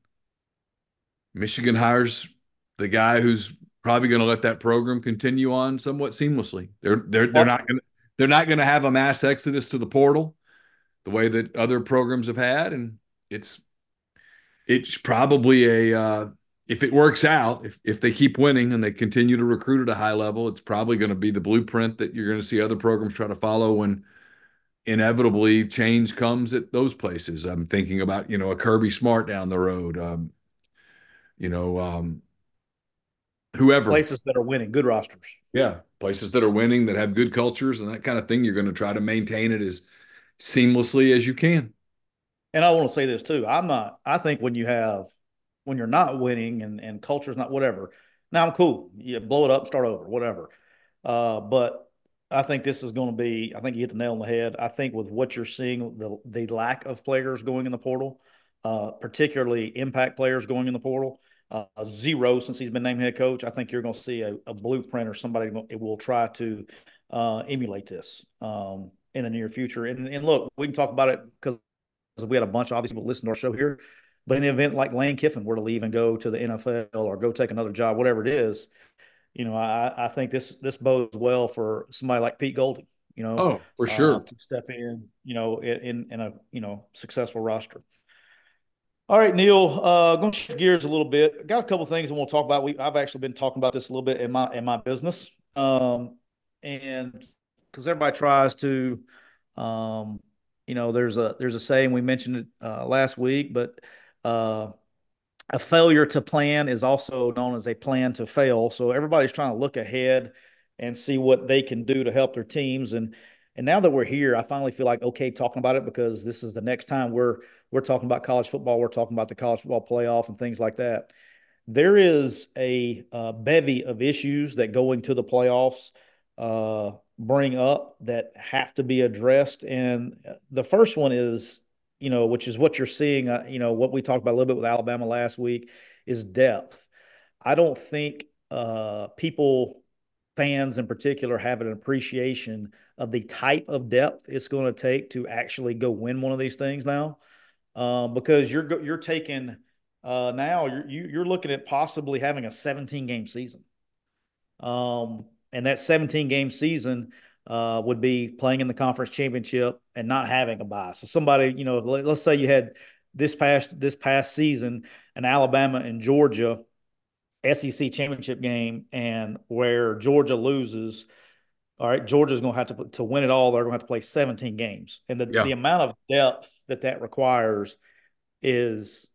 Michigan hires the guy who's probably going to let that program continue on somewhat seamlessly. They're they're they're not going to they're not going to have a mass exodus to the portal the way that other programs have had, and it's it's probably a uh, if it works out, if if they keep winning and they continue to recruit at a high level, it's probably going to be the blueprint that you're going to see other programs try to follow when inevitably change comes at those places. I'm thinking about you know a Kirby Smart down the road, um, you know, um, whoever places that are winning, good rosters. Yeah, places that are winning that have good cultures and that kind of thing. You're going to try to maintain it as seamlessly as you can. And I want to say this too. I'm not. I think when you have when you're not winning and and culture's not whatever. Now I'm cool. You blow it up, start over, whatever. Uh, but I think this is going to be. I think you hit the nail on the head. I think with what you're seeing, the the lack of players going in the portal, uh, particularly impact players going in the portal, uh, zero since he's been named head coach. I think you're going to see a, a blueprint or somebody will try to uh, emulate this um, in the near future. And, and look, we can talk about it because we had a bunch, obviously, people listen to our show here. But in the event like Lane Kiffin were to leave and go to the NFL or go take another job, whatever it is, you know, I, I think this this bodes well for somebody like Pete Golding. You know, oh for sure, uh, to step in, you know, in in a you know successful roster. All right, Neal, uh, going to shift gears a little bit. Got a couple things I want to talk about. We I've actually been talking about this a little bit in my in my business, um, and because everybody tries to, um, you know, there's a there's a saying we mentioned it uh, last week, but uh, a failure to plan is also known as a plan to fail. So everybody's trying to look ahead and see what they can do to help their teams. And and now that we're here, I finally feel like okay talking about it because this is the next time we're we're talking about college football. We're talking about the college football playoff and things like that. There is a, a bevy of issues that going to the playoffs uh, bring up that have to be addressed. And the first one is you know, which is what you're seeing, uh, you know, what we talked about a little bit with Alabama last week is depth. I don't think uh, people, fans in particular, have an appreciation of the type of depth it's going to take to actually go win one of these things now, um, because you're you're taking uh, now you're you're looking at possibly having a 17 game season, um, and that 17 game season uh, would be playing in the conference championship and not having a bye. So somebody, you know, let's say you had this past this past season an Alabama and Georgia SEC championship game, and where Georgia loses. All right, Georgia's going to have to to win it all. They're going to have to play 17 games, and the, yeah. the amount of depth that that requires is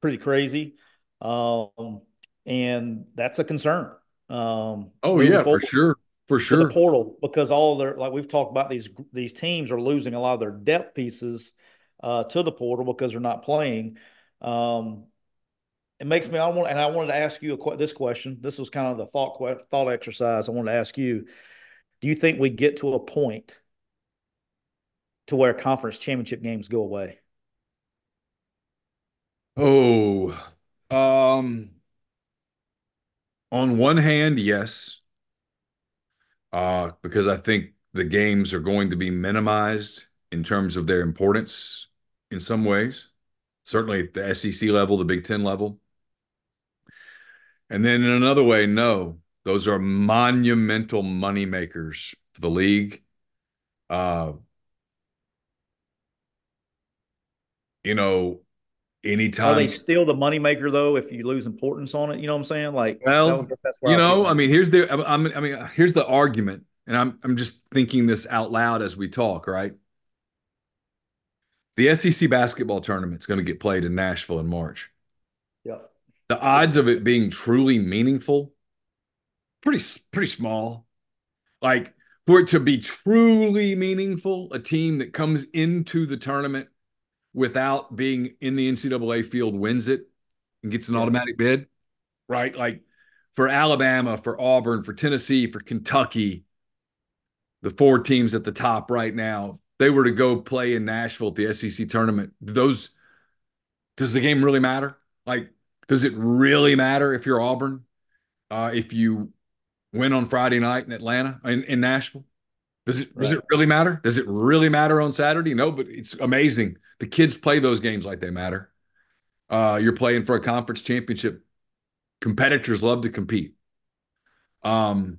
pretty crazy, um, and that's a concern. Um, oh yeah, for sure for sure the portal because all of their like we've talked about these these teams are losing a lot of their depth pieces uh, to the portal because they're not playing. Um, it makes me I want and I wanted to ask you a, this question. This was kind of the thought thought exercise I wanted to ask you. Do you think we get to a point to where conference championship games go away? Oh, um, on one hand, yes uh, because I think the games are going to be minimized in terms of their importance in some ways, certainly at the SEC level, the Big Ten level. And then in another way, no, those are monumental money makers for the league. Uh, you know, anytime. Are they still the moneymaker though? If you lose importance on it, you know what I'm saying? Like, well, you know, I mean, here's the, I mean, I mean, here's the argument, and I'm, I'm just thinking this out loud as we talk, right? The SEC basketball tournament's going to get played in Nashville in March. Yeah. The odds of it being truly meaningful, pretty, pretty small. Like for it to be truly meaningful, a team that comes into the tournament without being in the NCAA field wins it and gets an automatic bid, right? Like for Alabama, for Auburn, for Tennessee, for Kentucky, the four teams at the top right now, they were to go play in Nashville at the SEC tournament, those does the game really matter? Like, does it really matter if you're Auburn? Uh, if you win on Friday night in Atlanta, in, in Nashville? Does it right. does it really matter? Does it really matter on Saturday? No, but it's amazing. The kids play those games like they matter. Uh, you're playing for a conference championship. Competitors love to compete. Um,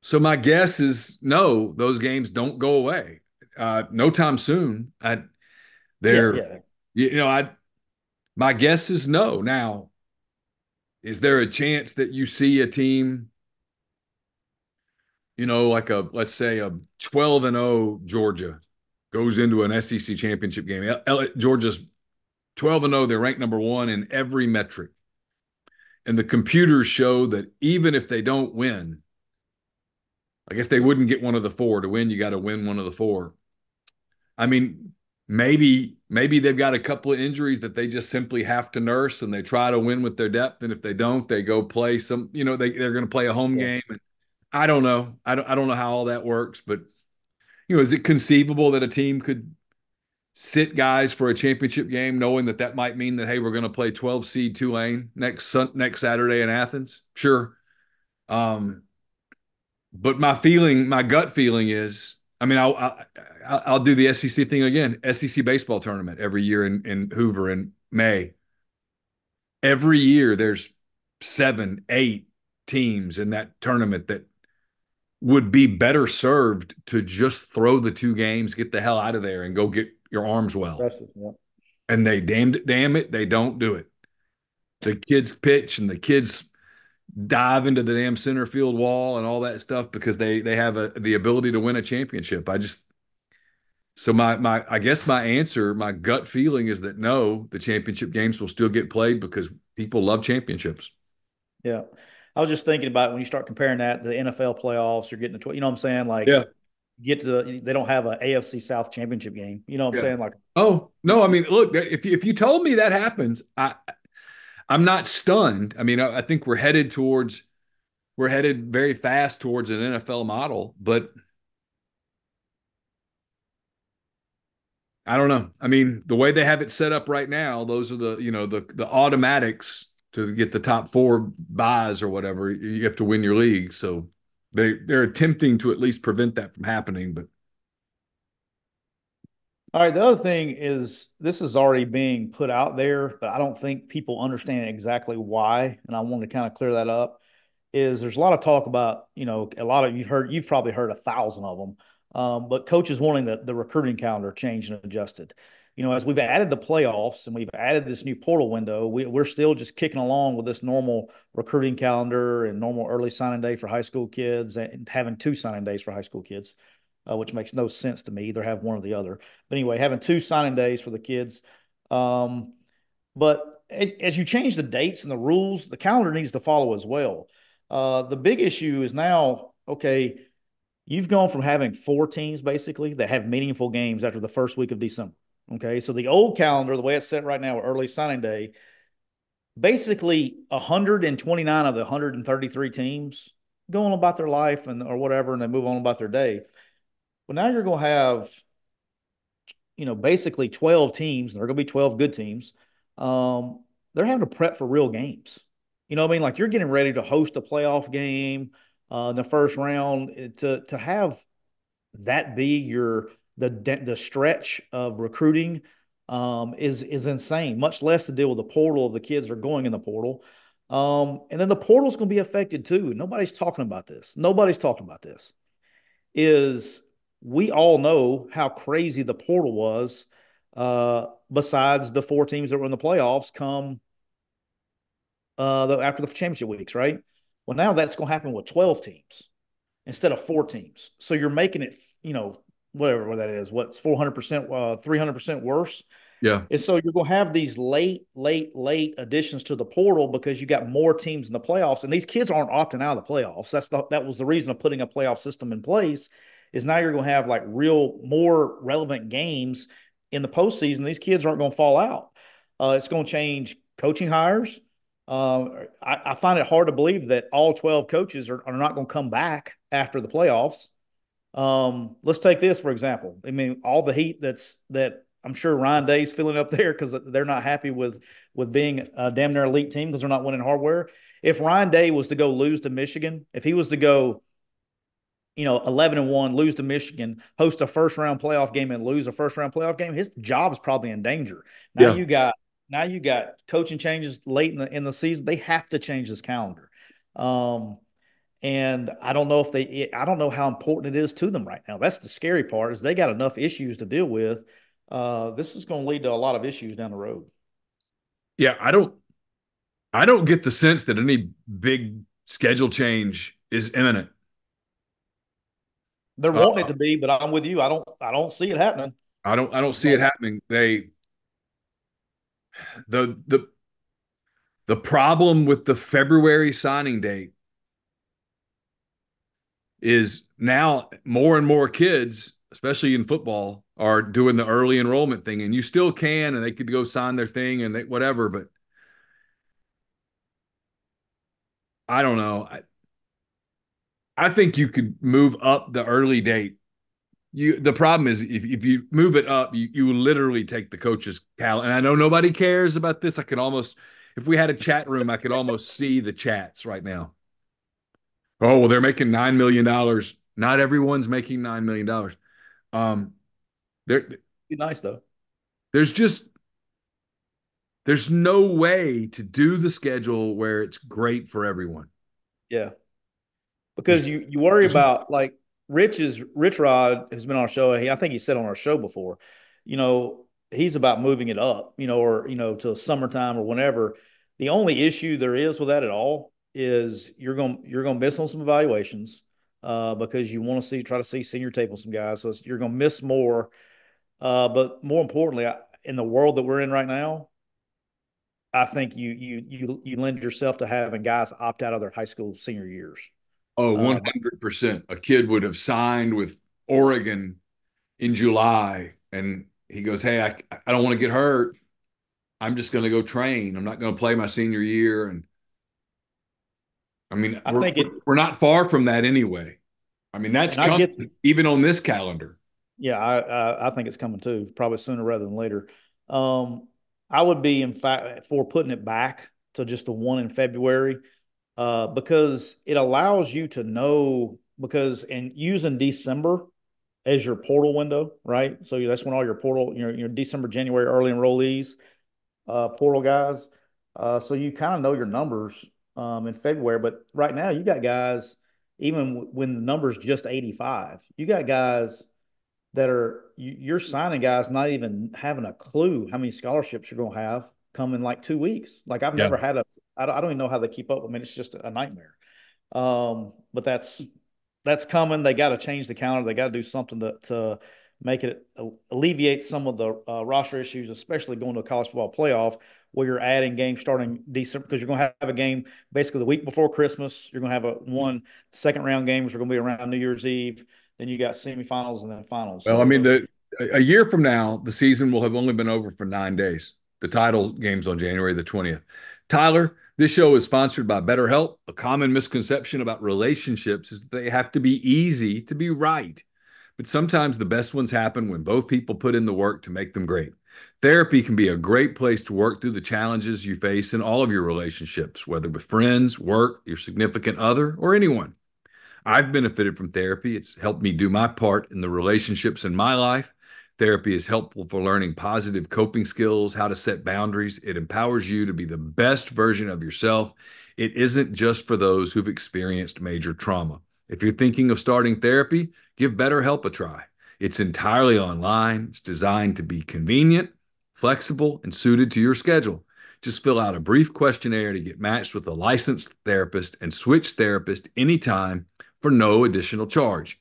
so my guess is no, those games don't go away. Uh, no time soon. I, they're, yeah, yeah. you know, I, my guess is no. Now, is there a chance that you see a team you know, like a let's say a 12 and 0 Georgia goes into an SEC championship game. Georgia's 12 and 0, they're ranked number 1 in every metric. And the computers show that even if they don't win, I guess they wouldn't get one of the four. To win, you got to win one of the four. I mean, maybe maybe they've got a couple of injuries that they just simply have to nurse and they try to win with their depth and if they don't they go play some you know they, they're going to play a home yeah. game and I don't know. I don't, I don't know how all that works, but you know, is it conceivable that a team could sit guys for a championship game, knowing that that might mean that hey, we're going to play 12 seed Tulane next next Saturday in Athens? Sure. Um, but my feeling, my gut feeling is, I mean, I'll, I'll, I'll do the SEC thing again. SEC baseball tournament every year in in Hoover in May. Every year, there's seven, eight teams in that tournament that would be better served to just throw the two games, get the hell out of there, and go get your arms well. Yeah. And they damned it, damn it, they don't do it. The kids pitch and the kids dive into the damn center field wall and all that stuff because they they have a, the ability to win a championship. I just so my my I guess my answer, my gut feeling is that no, the championship games will still get played because people love championships. Yeah. I was just thinking about when you start comparing that to the NFL playoffs, you're getting the, you know what I'm saying? Like, yeah. Get to the, they don't have a AFC South championship game. You know what I'm yeah. saying? Like, oh no, I mean, look, if if you told me that happens, I I'm not stunned. I mean, I, I think we're headed towards we're headed very fast towards an NFL model, but I don't know. I mean, the way they have it set up right now, those are the you know the the automatics to get the top four buys or whatever, you have to win your league. So they they're attempting to at least prevent that from happening. But all right, the other thing is this is already being put out there, but I don't think people understand exactly why. And I want to kind of clear that up. Is there's a lot of talk about you know a lot of you've heard you've probably heard a thousand of them, um, but coaches wanting the the recruiting calendar changed and adjusted you know, as we've added the playoffs and we've added this new portal window, we, we're still just kicking along with this normal recruiting calendar and normal early signing day for high school kids and having two signing days for high school kids, uh, which makes no sense to me. Either have one or the other. But anyway, having two signing days for the kids. Um, but as you change the dates and the rules, the calendar needs to follow as well. Uh, the big issue is now, okay, you've gone from having four teams basically that have meaningful games after the first week of December Okay. So the old calendar, the way it's set right now, early signing day, basically 129 of the 133 teams go on about their life and or whatever, and they move on about their day. Well, now you're going to have, you know, basically 12 teams, and there are going to be 12 good teams. Um, they're having to prep for real games. You know what I mean? Like you're getting ready to host a playoff game uh, in the first round eh, to to have that be your the the stretch of recruiting um, is is insane. Much less to deal with the portal of the kids are going in the portal, um, and then the portal is going to be affected too. Nobody's talking about this. Nobody's talking about this. Is we all know how crazy the portal was uh, besides the four teams that were in the playoffs come uh, the, after the championship weeks, right? Well, now that's going to happen with 12 teams instead of four teams. So you're making it, you know, whatever that is, what's 400%, uh, 300% worse. Yeah. And so you're going to have these late, late, late additions to the portal because you got more teams in the playoffs, and these kids aren't opting out of the playoffs. That's the, that was the reason of putting a playoff system in place. Is now you're going to have like real more relevant games in the postseason. These kids aren't going to fall out. Uh, it's going to change coaching hires. Uh, I, I, find it hard to believe that all 12 coaches are, are not going to come back after the playoffs. Um, let's take this for example. I mean, all the heat that's that I'm sure Ryan Day's feeling up there because they're not happy with with being a damn near elite team because they're not winning hardware. If Ryan Day was to go lose to Michigan, if he was to go, you know, 11 and 1, lose to Michigan, host a first round playoff game and lose a first round playoff game, his job is probably in danger. Now yeah. you got now you got coaching changes late in the in the season. They have to change this calendar. Um, and I don't know if they I don't know how important it is to them right now. That's the scary part is they got enough issues to deal with. Uh, this is going to lead to a lot of issues down the road. Yeah, I don't I don't get the sense that any big schedule change is imminent. They're wanting uh, it to be, but I'm with you. I don't I don't see it happening. I don't I don't see it happening. They the the the problem with the February signing date is now more and more kids, especially in football, are doing the early enrollment thing, and you still can, and they could go sign their thing and they, whatever. But I don't know. I, I think you could move up the early date you the problem is if, if you move it up, you you literally take the coach's calendar. And I know nobody cares about this. I could almost if we had a chat room, I could almost see the chats right now. Oh, well, they're making nine million dollars. Not everyone's making nine million dollars. Um they're be nice though. There's just there's no way to do the schedule where it's great for everyone. Yeah. Because you you worry about like Rich is Rich Rod has been on our show. He, I think he said on our show before, you know, he's about moving it up, you know, or you know, to summertime or whenever. The only issue there is with that at all is you're going you're going to miss on some evaluations uh, because you want to see try to see senior tape on some guys, so you're going to miss more. Uh, but more importantly, I, in the world that we're in right now, I think you you you you lend yourself to having guys opt out of their high school senior years. Oh, 100%. Uh, a kid would have signed with Oregon in July and he goes, Hey, I, I don't want to get hurt. I'm just going to go train. I'm not going to play my senior year. And I mean, I we're, think it, we're not far from that anyway. I mean, that's coming, get, even on this calendar. Yeah, I, I, I think it's coming too, probably sooner rather than later. Um, I would be in fact for putting it back to just the one in February uh, because it allows you to know because and using December as your portal window, right? So that's when all your portal, your your December, January early enrollees, uh, portal guys. Uh, so you kind of know your numbers um, in February, but right now you got guys. Even when the number's just 85, you got guys that are you're signing guys not even having a clue how many scholarships you're going to have come in like two weeks. Like I've yeah. never had a, I don't, I don't even know how they keep up. I mean, it's just a nightmare. Um, but that's, that's coming. They got to change the calendar. They got to do something to, to make it alleviate some of the uh, roster issues, especially going to a college football playoff where you're adding games starting December because you're going to have a game basically the week before Christmas. You're going to have a one second round games are going to be around New Year's Eve. Then you got semifinals and then finals. Well, so, I mean, the a year from now, the season will have only been over for nine days. The title game's on January the 20th. Tyler, this show is sponsored by BetterHelp. A common misconception about relationships is that they have to be easy to be right. But sometimes the best ones happen when both people put in the work to make them great. Therapy can be a great place to work through the challenges you face in all of your relationships, whether with friends, work, your significant other, or anyone. I've benefited from therapy. It's helped me do my part in the relationships in my life Therapy is helpful for learning positive coping skills, how to set boundaries. It empowers you to be the best version of yourself. It isn't just for those who've experienced major trauma. If you're thinking of starting therapy, give BetterHelp a try. It's entirely online. It's designed to be convenient, flexible, and suited to your schedule. Just fill out a brief questionnaire to get matched with a licensed therapist and switch therapist anytime for no additional charge.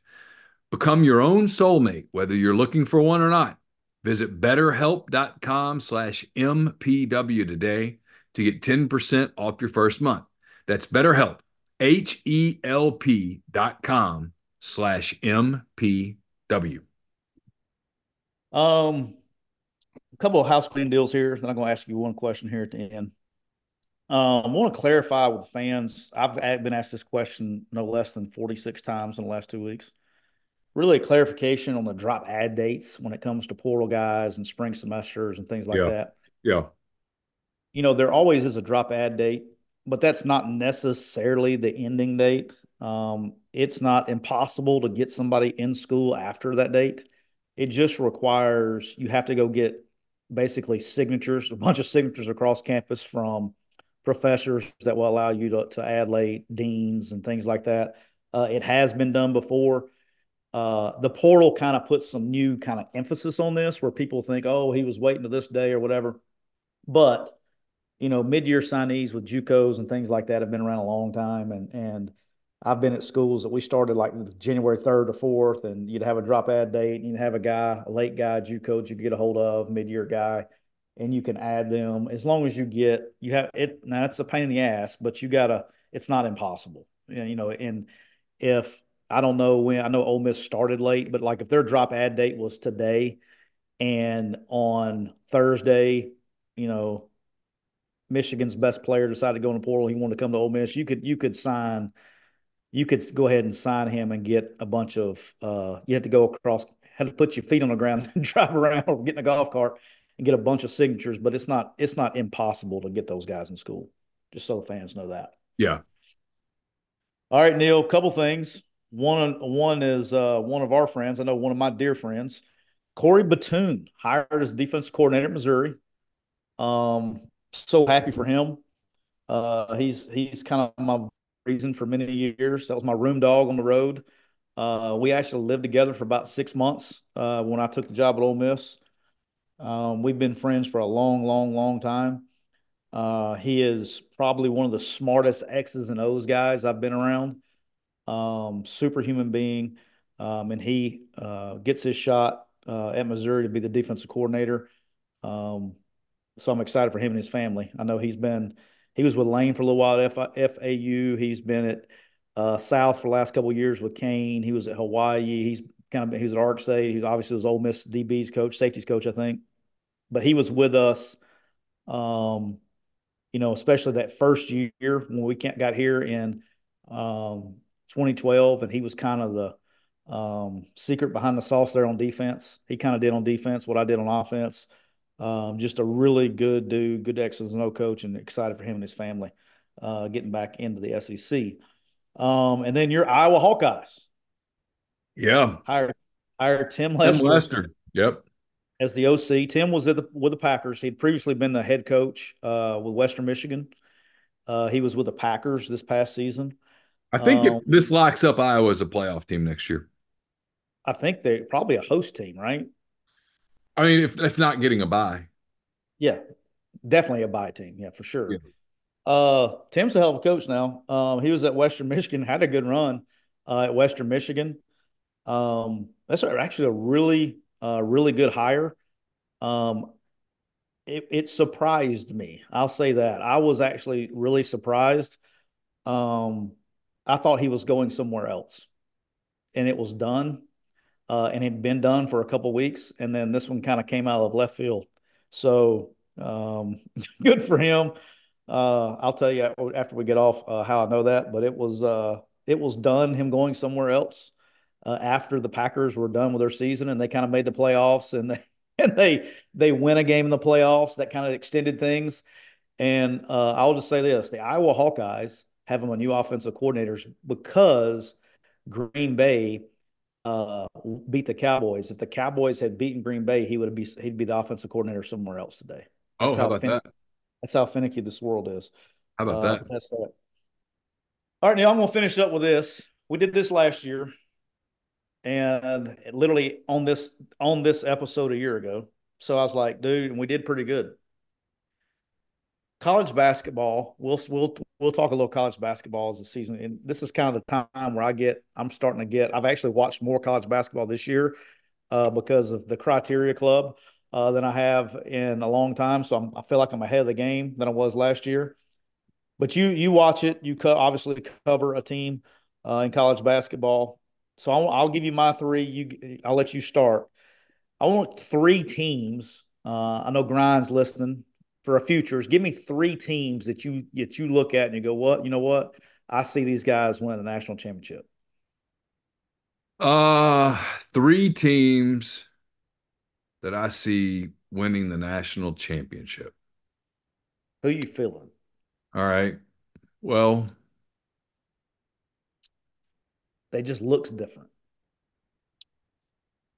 Become your own soulmate, whether you're looking for one or not. Visit betterhelp.com slash MPW today to get 10% off your first month. That's BetterHelp, H-E-L-P dot com slash MPW. Um, a couple of house cleaning deals here. Then I'm going to ask you one question here at the end. Um, I want to clarify with the fans. I've been asked this question no less than 46 times in the last two weeks. Really, a clarification on the drop add dates when it comes to portal guys and spring semesters and things like Yeah. that. Yeah. You know, there always is a drop add date, but that's not necessarily the ending date. Um, it's not impossible to get somebody in school after that date. It just requires you have to go get basically signatures, a bunch of signatures across campus from professors that will allow you to, to add late, deans, and things like that. Uh, it has been done before. Uh, the portal kind of puts some new kind of emphasis on this where people think, oh, he was waiting to this day or whatever. But, you know, mid year signees with JUCOs and things like that have been around a long time. And, and, I've been at schools that we started like January 3rd or 4th, and you'd have a drop add date, and you'd have a guy, a late guy, JUCO you get a hold of, mid year guy, and you can add them as long as you get you have it. Now it's a pain in the ass, but you gotta. It's not impossible, and you know. And if I don't know when I know Ole Miss started late, but like if their drop add date was today, and on Thursday, you know, Michigan's best player decided to go in the portal, he wanted to come to Ole Miss, you could you could sign you could go ahead and sign him and get a bunch of uh, you had to go across had to put your feet on the ground and drive around or get in a golf cart and get a bunch of signatures but it's not it's not impossible to get those guys in school just so the fans know that Yeah. all right neal a couple things one one is uh, one of our friends i know one of my dear friends corey batoon hired as defense coordinator at missouri um so happy for him uh he's he's kind of my reason for many years. That was my room dog on the road. Uh, we actually lived together for about six months uh, when I took the job at Ole Miss. Um, we've been friends for a long, long, long time. Uh, he is probably one of the smartest X's and O's guys I've been around. Um, superhuman being, um, and he uh, gets his shot uh, at Missouri to be the defensive coordinator. Um, so I'm excited for him and his family. I know he's been he was with Lane for a little while at FAU. He's been at uh, South for the last couple years with Kane. He was at Hawaii. He's kind of he was at Ark State. He's obviously was Ole Miss DB's coach, safeties coach, I think. But he was with us, um, you know, especially that first year when we got here in um, 2012, and he was kind of the um, secret behind the sauce there on defense. He kind of did on defense what I did on offense. Um, just a really good dude, good X's and O coach, and excited for him and his family uh, getting back into the SEC. Um, and then your Iowa Hawkeyes. Yeah. Hired, hired Tim Lester. Tim Lester. Yep. As the OC. Tim was at the, with the Packers. He'd previously been the head coach uh, with Western Michigan. Uh, he was with the Packers this past season. I think Um, this locks up Iowa as a playoff team next year. I think they're probably a host team, right? I mean, if if not getting a bye. Yeah, definitely a bye team. Yeah, for sure. Yeah. Uh, Tim's a hell of a coach now. Um, he was at Western Michigan, had a good run uh, at Western Michigan. Um, that's actually a really, uh, really good hire. Um, it, it surprised me. I'll say that. I was actually really surprised. Um, I thought he was going somewhere else, and it was done. Uh, and had been done for a couple weeks, and then this one kind of came out of left field. So um, good for him. Uh, I'll tell you after we get off uh, how I know that, but it was uh, it was done. Him going somewhere else uh, after the Packers were done with their season and they kind of made the playoffs and they and they they win a game in the playoffs. That kind of extended things. And uh, I'll just say this: the Iowa Hawkeyes have them a new offensive coordinators because Green Bay uh, beat the Cowboys. If the Cowboys had beaten Green Bay, he would be he'd be the offensive coordinator somewhere else today. Oh, That's how how about fin- that? That's how finicky this world is. How about Uh, that? That's that. All right, Neal, I'm going to finish up with this. We did this last year. and literally on this on this episode a year ago. So I was like, dude, and we did pretty good. College basketball, we'll we'll we'll talk a little college basketball as the season, and this is kind of the time where I get I'm starting to get. I've actually watched more college basketball this year uh, because of the Criteria Club uh, than I have in a long time. So I'm, I feel like I'm ahead of the game than I was last year. But you you watch it, you co- obviously cover a team uh, in college basketball. So I'll, I'll, give you my three. You, I'll let you start. I want three teams. Uh, I know Grind's listening for a futures. Give me three teams that you that you look at and you go, what? You know what? I see these guys winning the national championship. Uh, three teams that I see winning the national championship. Who you feeling? All right. Well, they just looks different.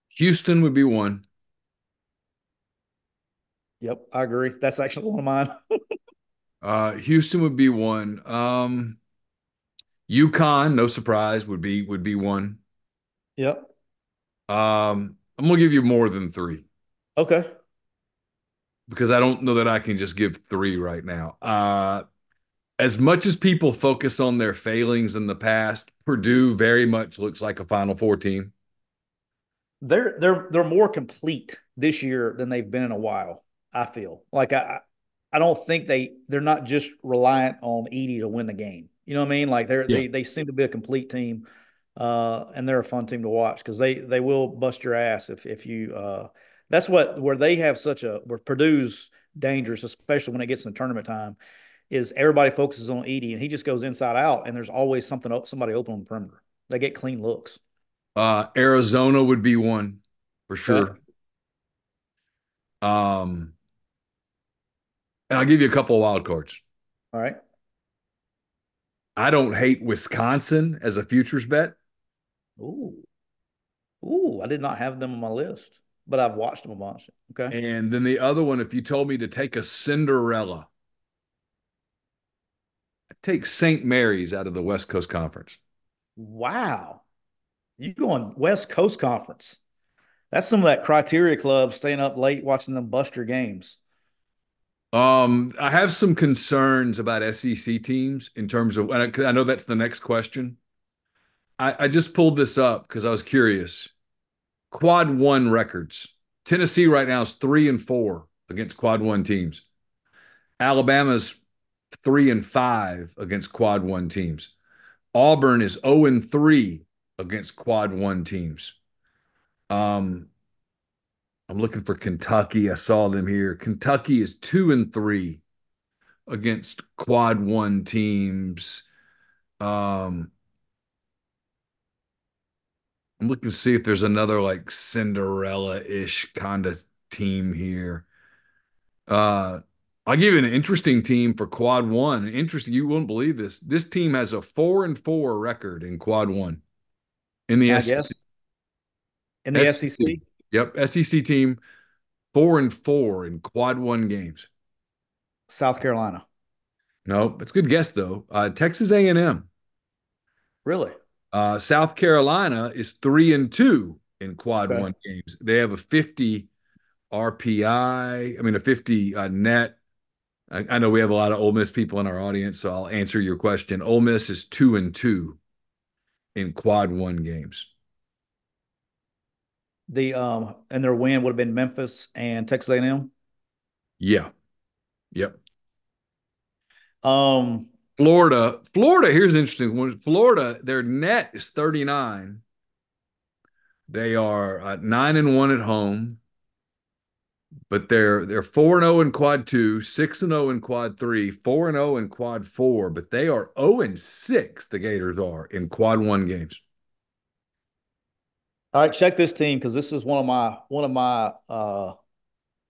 Houston would be one. Yep, I agree. That's actually one of mine. uh, Houston would be one. Um, UConn, no surprise, would be would be one. Yep. Um, I'm gonna give you more than three. Okay. Because I don't know that I can just give three right now. Uh, as much as people focus on their failings in the past, Purdue very much looks like a Final Four team. They're they're they're more complete this year than they've been in a while. I feel like I I don't think they they're not just reliant on Edey to win the game. You know what I mean? Like they're yeah. they they seem to be a complete team, uh, and they're a fun team to watch because they they will bust your ass if if you. Uh, that's what where they have such a where Purdue's dangerous, especially when it gets in tournament time is everybody focuses on Edey and he just goes inside out and there's always something somebody open on the perimeter. They get clean looks. Uh, Arizona would be one for sure. Um, and I'll give you a couple of wild cards. All right. I don't hate Wisconsin as a futures bet. Ooh. Ooh, I did not have them on my list, but I've watched them a bunch. Okay. And then the other one, if you told me to take a Cinderella, I take St. Mary's out of the West Coast Conference. Wow. You going West Coast Conference. That's some of that criteria club staying up late watching them Buster games. Um, I have some concerns about SEC teams in terms of, I, I know that's the next question. I, I just pulled this up because I was curious. Quad one records. Tennessee right now is three and four against quad one teams. Alabama's three and five against quad one teams. Auburn is 0 and 3 against quad one teams. Um, I'm looking for Kentucky. I saw them here. Kentucky is 2 and 3 against quad one teams. Um, I'm looking to see if there's another like Cinderella ish kind of team here. Uh, I'll give you an interesting team for quad one. Interesting. You won't believe this. This team has a four and four record in quad one in the I SEC. Guess. In the SEC. SEC. Yep. SEC team four and four in quad one games. South Carolina. No, it's a good guess though. Uh, Texas A&M. Really? Uh, South Carolina is three and two in quad okay. one games. They have a 50 RPI, I mean, a 50 uh, net I, I, know we have a lot of Ole Miss people in our audience, so I'll answer your question. Ole Miss is two and two in quad one games. The um and their win would have been Memphis and Texas A&M. Yeah. Yep. Um Florida, Florida, here's interesting. When Florida, their net is 39. They are uh, 9 and 1 at home but they're they're four and zero oh in quad two, six and zero oh in quad three, four and zero oh in quad four, but they are zero and six. The Gators are in quad one games. All right, check this team because this is one of my one of my uh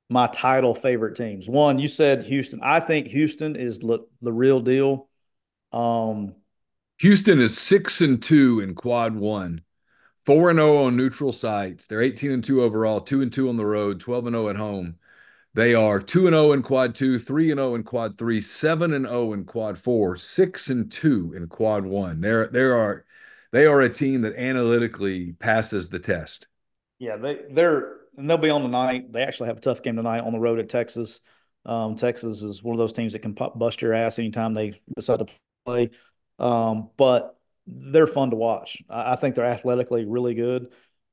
my title favorite teams. One, you said Houston. I think Houston is the, the real deal. Um, Houston is six and two in quad one. 4 and 0 on neutral sites. They're 18 and 2 overall, 2 and 2 on the road, 12 and 0 at home. They are 2 and 0 in quad 2, 3 and 0 in quad 3, 7 and 0 in quad 4, 6 and 2 in quad 1. There there are they are a team that analytically passes the test. Yeah, they they're and they'll be on tonight. They actually have a tough game tonight on the road at Texas. Um, Texas is one of those teams that can pop, bust your ass anytime they decide to play. Um, but they're fun to watch. I, I, think they're athletically really good.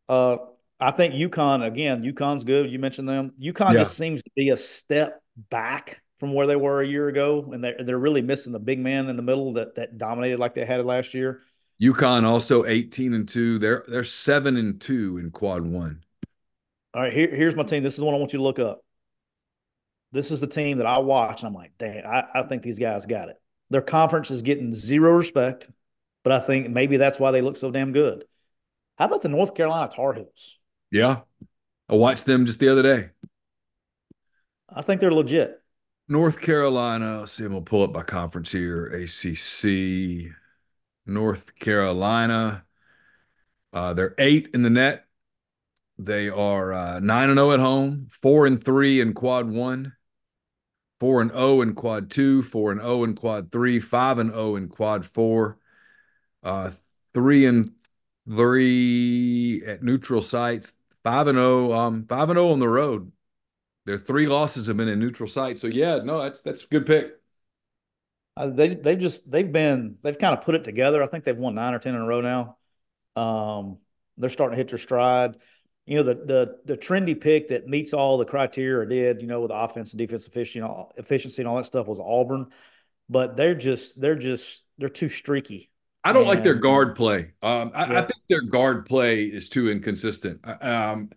Uh, I think UConn again. UConn's good. You mentioned them. UConn yeah. just seems to be a step back from where they were a year ago, and they're they're really missing the big man in the middle that that dominated like they had it last year. UConn also eighteen and two. They're they're seven and two in quad one. All right, here, here's my team. This is one I want you to look up. This is the team that I watch, and I'm like, dang, I, I think these guys got it. Their conference is getting zero respect, but I think maybe that's why they look so damn good. How about the North Carolina Tar Heels? Yeah, I watched them just the other day. I think they're legit. North Carolina. Let's see. I'm gonna pull up my conference here. ACC. North Carolina. Uh, they're eight in the net. They are uh, nine and zero oh at home, four and three in quad one, four and zero oh in quad two, four and zero oh in quad three, five and zero in quad four, uh, three and three at neutral sites, five and zero, um, five and zero on the road. Their three losses have been in neutral sites. So yeah, no, that's that's a good pick. Uh, they they've just they've been they've kind of put it together. I think they've won nine or ten in a row now. Um, they're starting to hit their stride you know the the the trendy pick that meets all the criteria did you know with offense and defense efficiency and all, efficiency and all that stuff was Auburn, but they're just they're just they're too streaky. I don't and, like their guard play. Um, I, yeah. I, think their guard play is too inconsistent. Uh, um,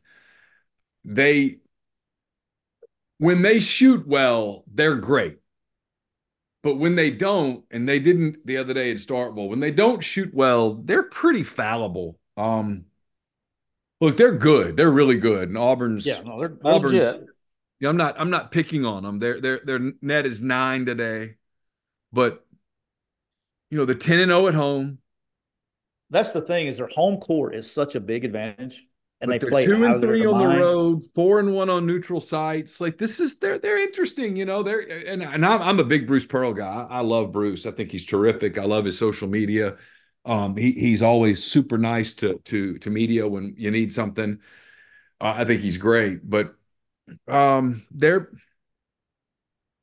they when they shoot well, they're great. But when they don't, and they didn't the other day at Starkville, when they don't shoot well, they're pretty fallible. Um, Look, they're good. They're really good. And Auburn's yeah, no, they're, Auburn's. Legit. Yeah, I'm not. I'm not picking on them. Their their their net is nine today, but you know the ten and zero oh at home. That's the thing is their home court is such a big advantage, and but they play two and three on the road, four and one on neutral sites. Like this is they're they're interesting. You know they're and and I'm, I'm a big Bruce Pearl guy. I love Bruce. I think he's terrific. I love his social media. Um, he he's always super nice to to to media when you need something. Uh, I think he's great, but um, they're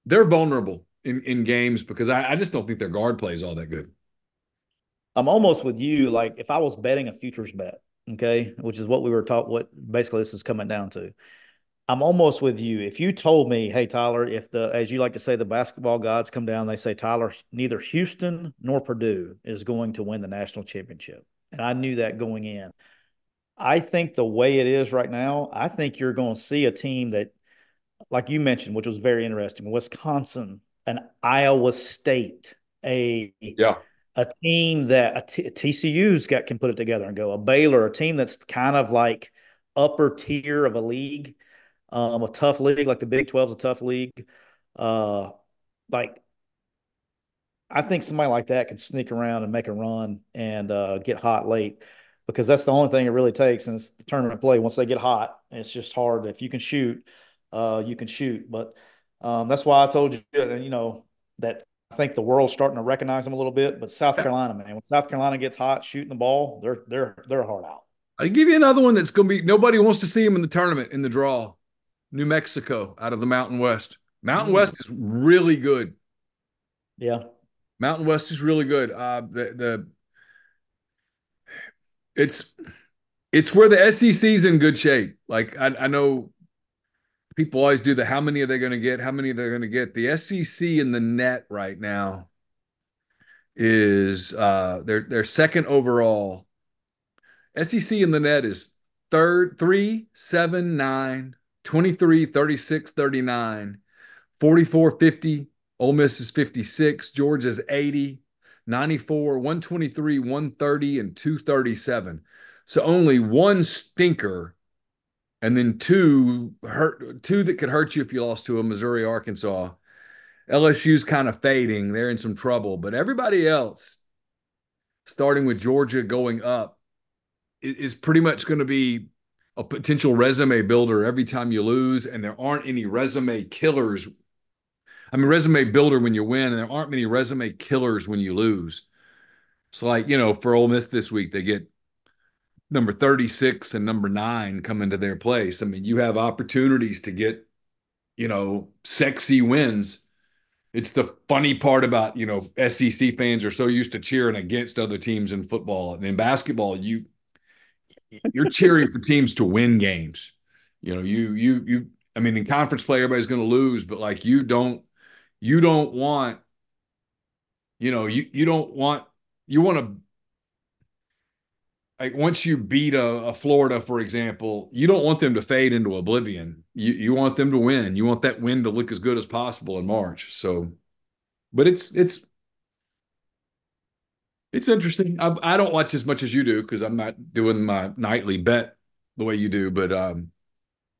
they're vulnerable in in games because I, I just don't think their guard play is all that good. I'm almost with you. Like if I was betting a futures bet, okay, which is what we were taught. What basically this is coming down to. I'm almost with you. If you told me, hey Tyler, if the as you like to say, the basketball gods come down, they say Tyler, neither Houston nor Purdue is going to win the national championship, and I knew that going in. I think the way it is right now, I think you're going to see a team that, like you mentioned, which was very interesting, Wisconsin, an Iowa State, a yeah. A team that a TCU's got can put it together and go. A Baylor, a team that's kind of like upper tier of a league um, a tough league like the Big 12 is a tough league. Uh, like I think somebody like that can sneak around and make a run and uh, get hot late because that's the only thing it really takes and it's the tournament play. Once they get hot, it's just hard. If you can shoot, uh, you can shoot. But um, that's why I told you, you know, that I think the world's starting to recognize them a little bit. But South Carolina, man, when South Carolina gets hot shooting the ball, they're they're they're hard out. I give you another one that's going to be nobody wants to see him in the tournament in the draw. New Mexico out of the Mountain West. Mountain mm. West is really good. Yeah. Mountain West is really good. Uh, the, the it's it's where the SEC's in good shape. Like I, I know people always do the how many are they going to get? How many are they going to get? The SEC in the net right now is uh their their second overall. SEC in the net is third, three, seven, nine, 23, 36, 39, 44, 50. Ole Miss is 56. Georgia's 80, 94, 123, 130, and 237. So only one stinker and then two hurt two that could hurt you if you lost to a Missouri, Arkansas. LSU's kind of fading. They're in some trouble, but everybody else, starting with Georgia going up, is pretty much going to be a potential resume builder every time you lose, and there aren't any resume killers. I mean, resume builder when you win, and there aren't many resume killers when you lose. It's like, you know, for Ole Miss this week, they get number 36 and number nine come into their place. I mean, you have opportunities to get, you know, sexy wins. It's the funny part about, you know, SEC fans are so used to cheering against other teams in football. And in basketball, you you're cheering for teams to win games. You know, you you you I mean, in conference play, everybody's gonna lose, but like you don't you don't want, you know, you you don't want you want to like once you beat a, a, Florida, for example, you don't want them to fade into oblivion. You you want them to win. You want that win to look as good as possible in March. So, but it's it's it's interesting. I, I don't watch as much as you do because I'm not doing my nightly bet the way you do. But um,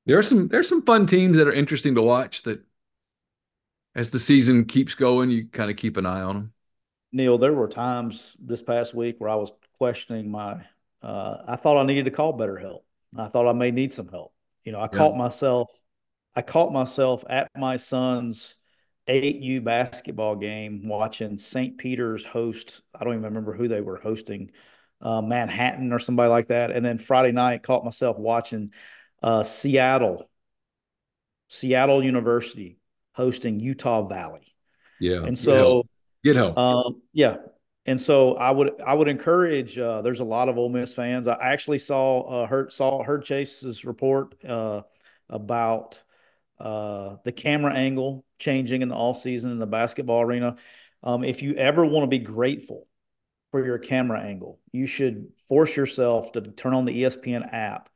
there are some there's some fun teams that are interesting to watch. That as the season keeps going, you kind of keep an eye on them. Neal, there were times this past week where I was questioning my uh, I thought I needed to call BetterHelp. I thought I may need some help. You know, I yeah. caught myself, I caught myself at my son's 8U basketball game watching St. Peter's host. I don't even remember who they were hosting, uh, Manhattan or somebody like that. And then Friday night, caught myself watching uh, Seattle, Seattle University hosting Utah Valley. Yeah. And so, get help. Um, yeah. And so I would I would encourage. Uh, there's a lot of Ole Miss fans. I actually saw uh, heard saw heard Chase's report uh, about uh, the camera angle changing in the all season in the basketball arena. Um, if you ever want to be grateful for your camera angle, you should force yourself to turn on the ESPN app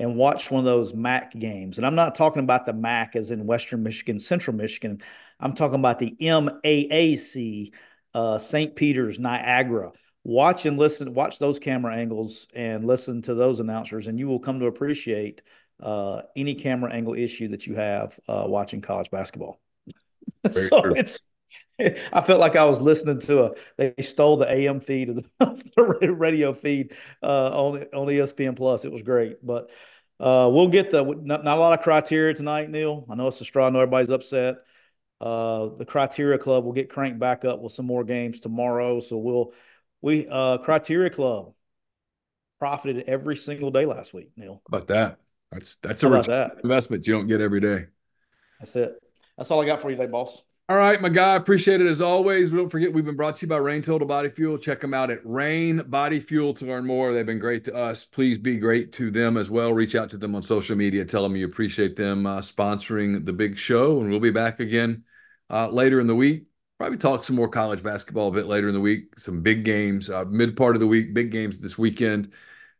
and watch one of those MAC games. And I'm not talking about the MAC as in Western Michigan, Central Michigan. I'm talking about the MAAC uh, St. Peter's, Niagara. Watch and listen, watch those camera angles and listen to those announcers, and you will come to appreciate uh, any camera angle issue that you have uh, watching college basketball. so true. it's I felt like I was listening to a. They stole the AM feed of the, the radio feed uh, on on ESPN Plus. It was great, but uh, we'll get the not, not, a lot of criteria tonight, Neal. I know it's a straw. I know everybody's upset. Uh, the Criteria Club will get cranked back up with some more games tomorrow. So we'll we uh Criteria Club profited every single day last week. Neal, How about that? That's that's How a that? investment you don't get every day. That's it. That's all I got for you today, boss. All right, my guy. Appreciate it as always. Don't forget, we've been brought to you by Reign Total Body Fuel. Check them out at Reign Body Fuel to learn more. They've been great to us. Please be great to them as well. Reach out to them on social media. Tell them you appreciate them uh, sponsoring the big show. And we'll be back again uh, later in the week. Probably talk some more college basketball a bit later in the week. Some big games, uh, mid part of the week, big games this weekend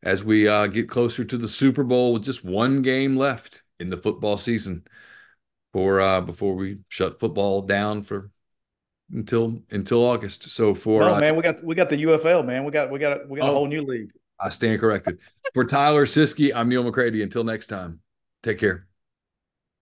as we uh, get closer to the Super Bowl with just one game left in the football season for uh, before we shut football down for until until August. So for oh, man, we got we got the UFL, man. We got we got we got oh, a whole new league. I stand corrected. For Tyler Siskey, I'm Neal McCready. Until next time, take care.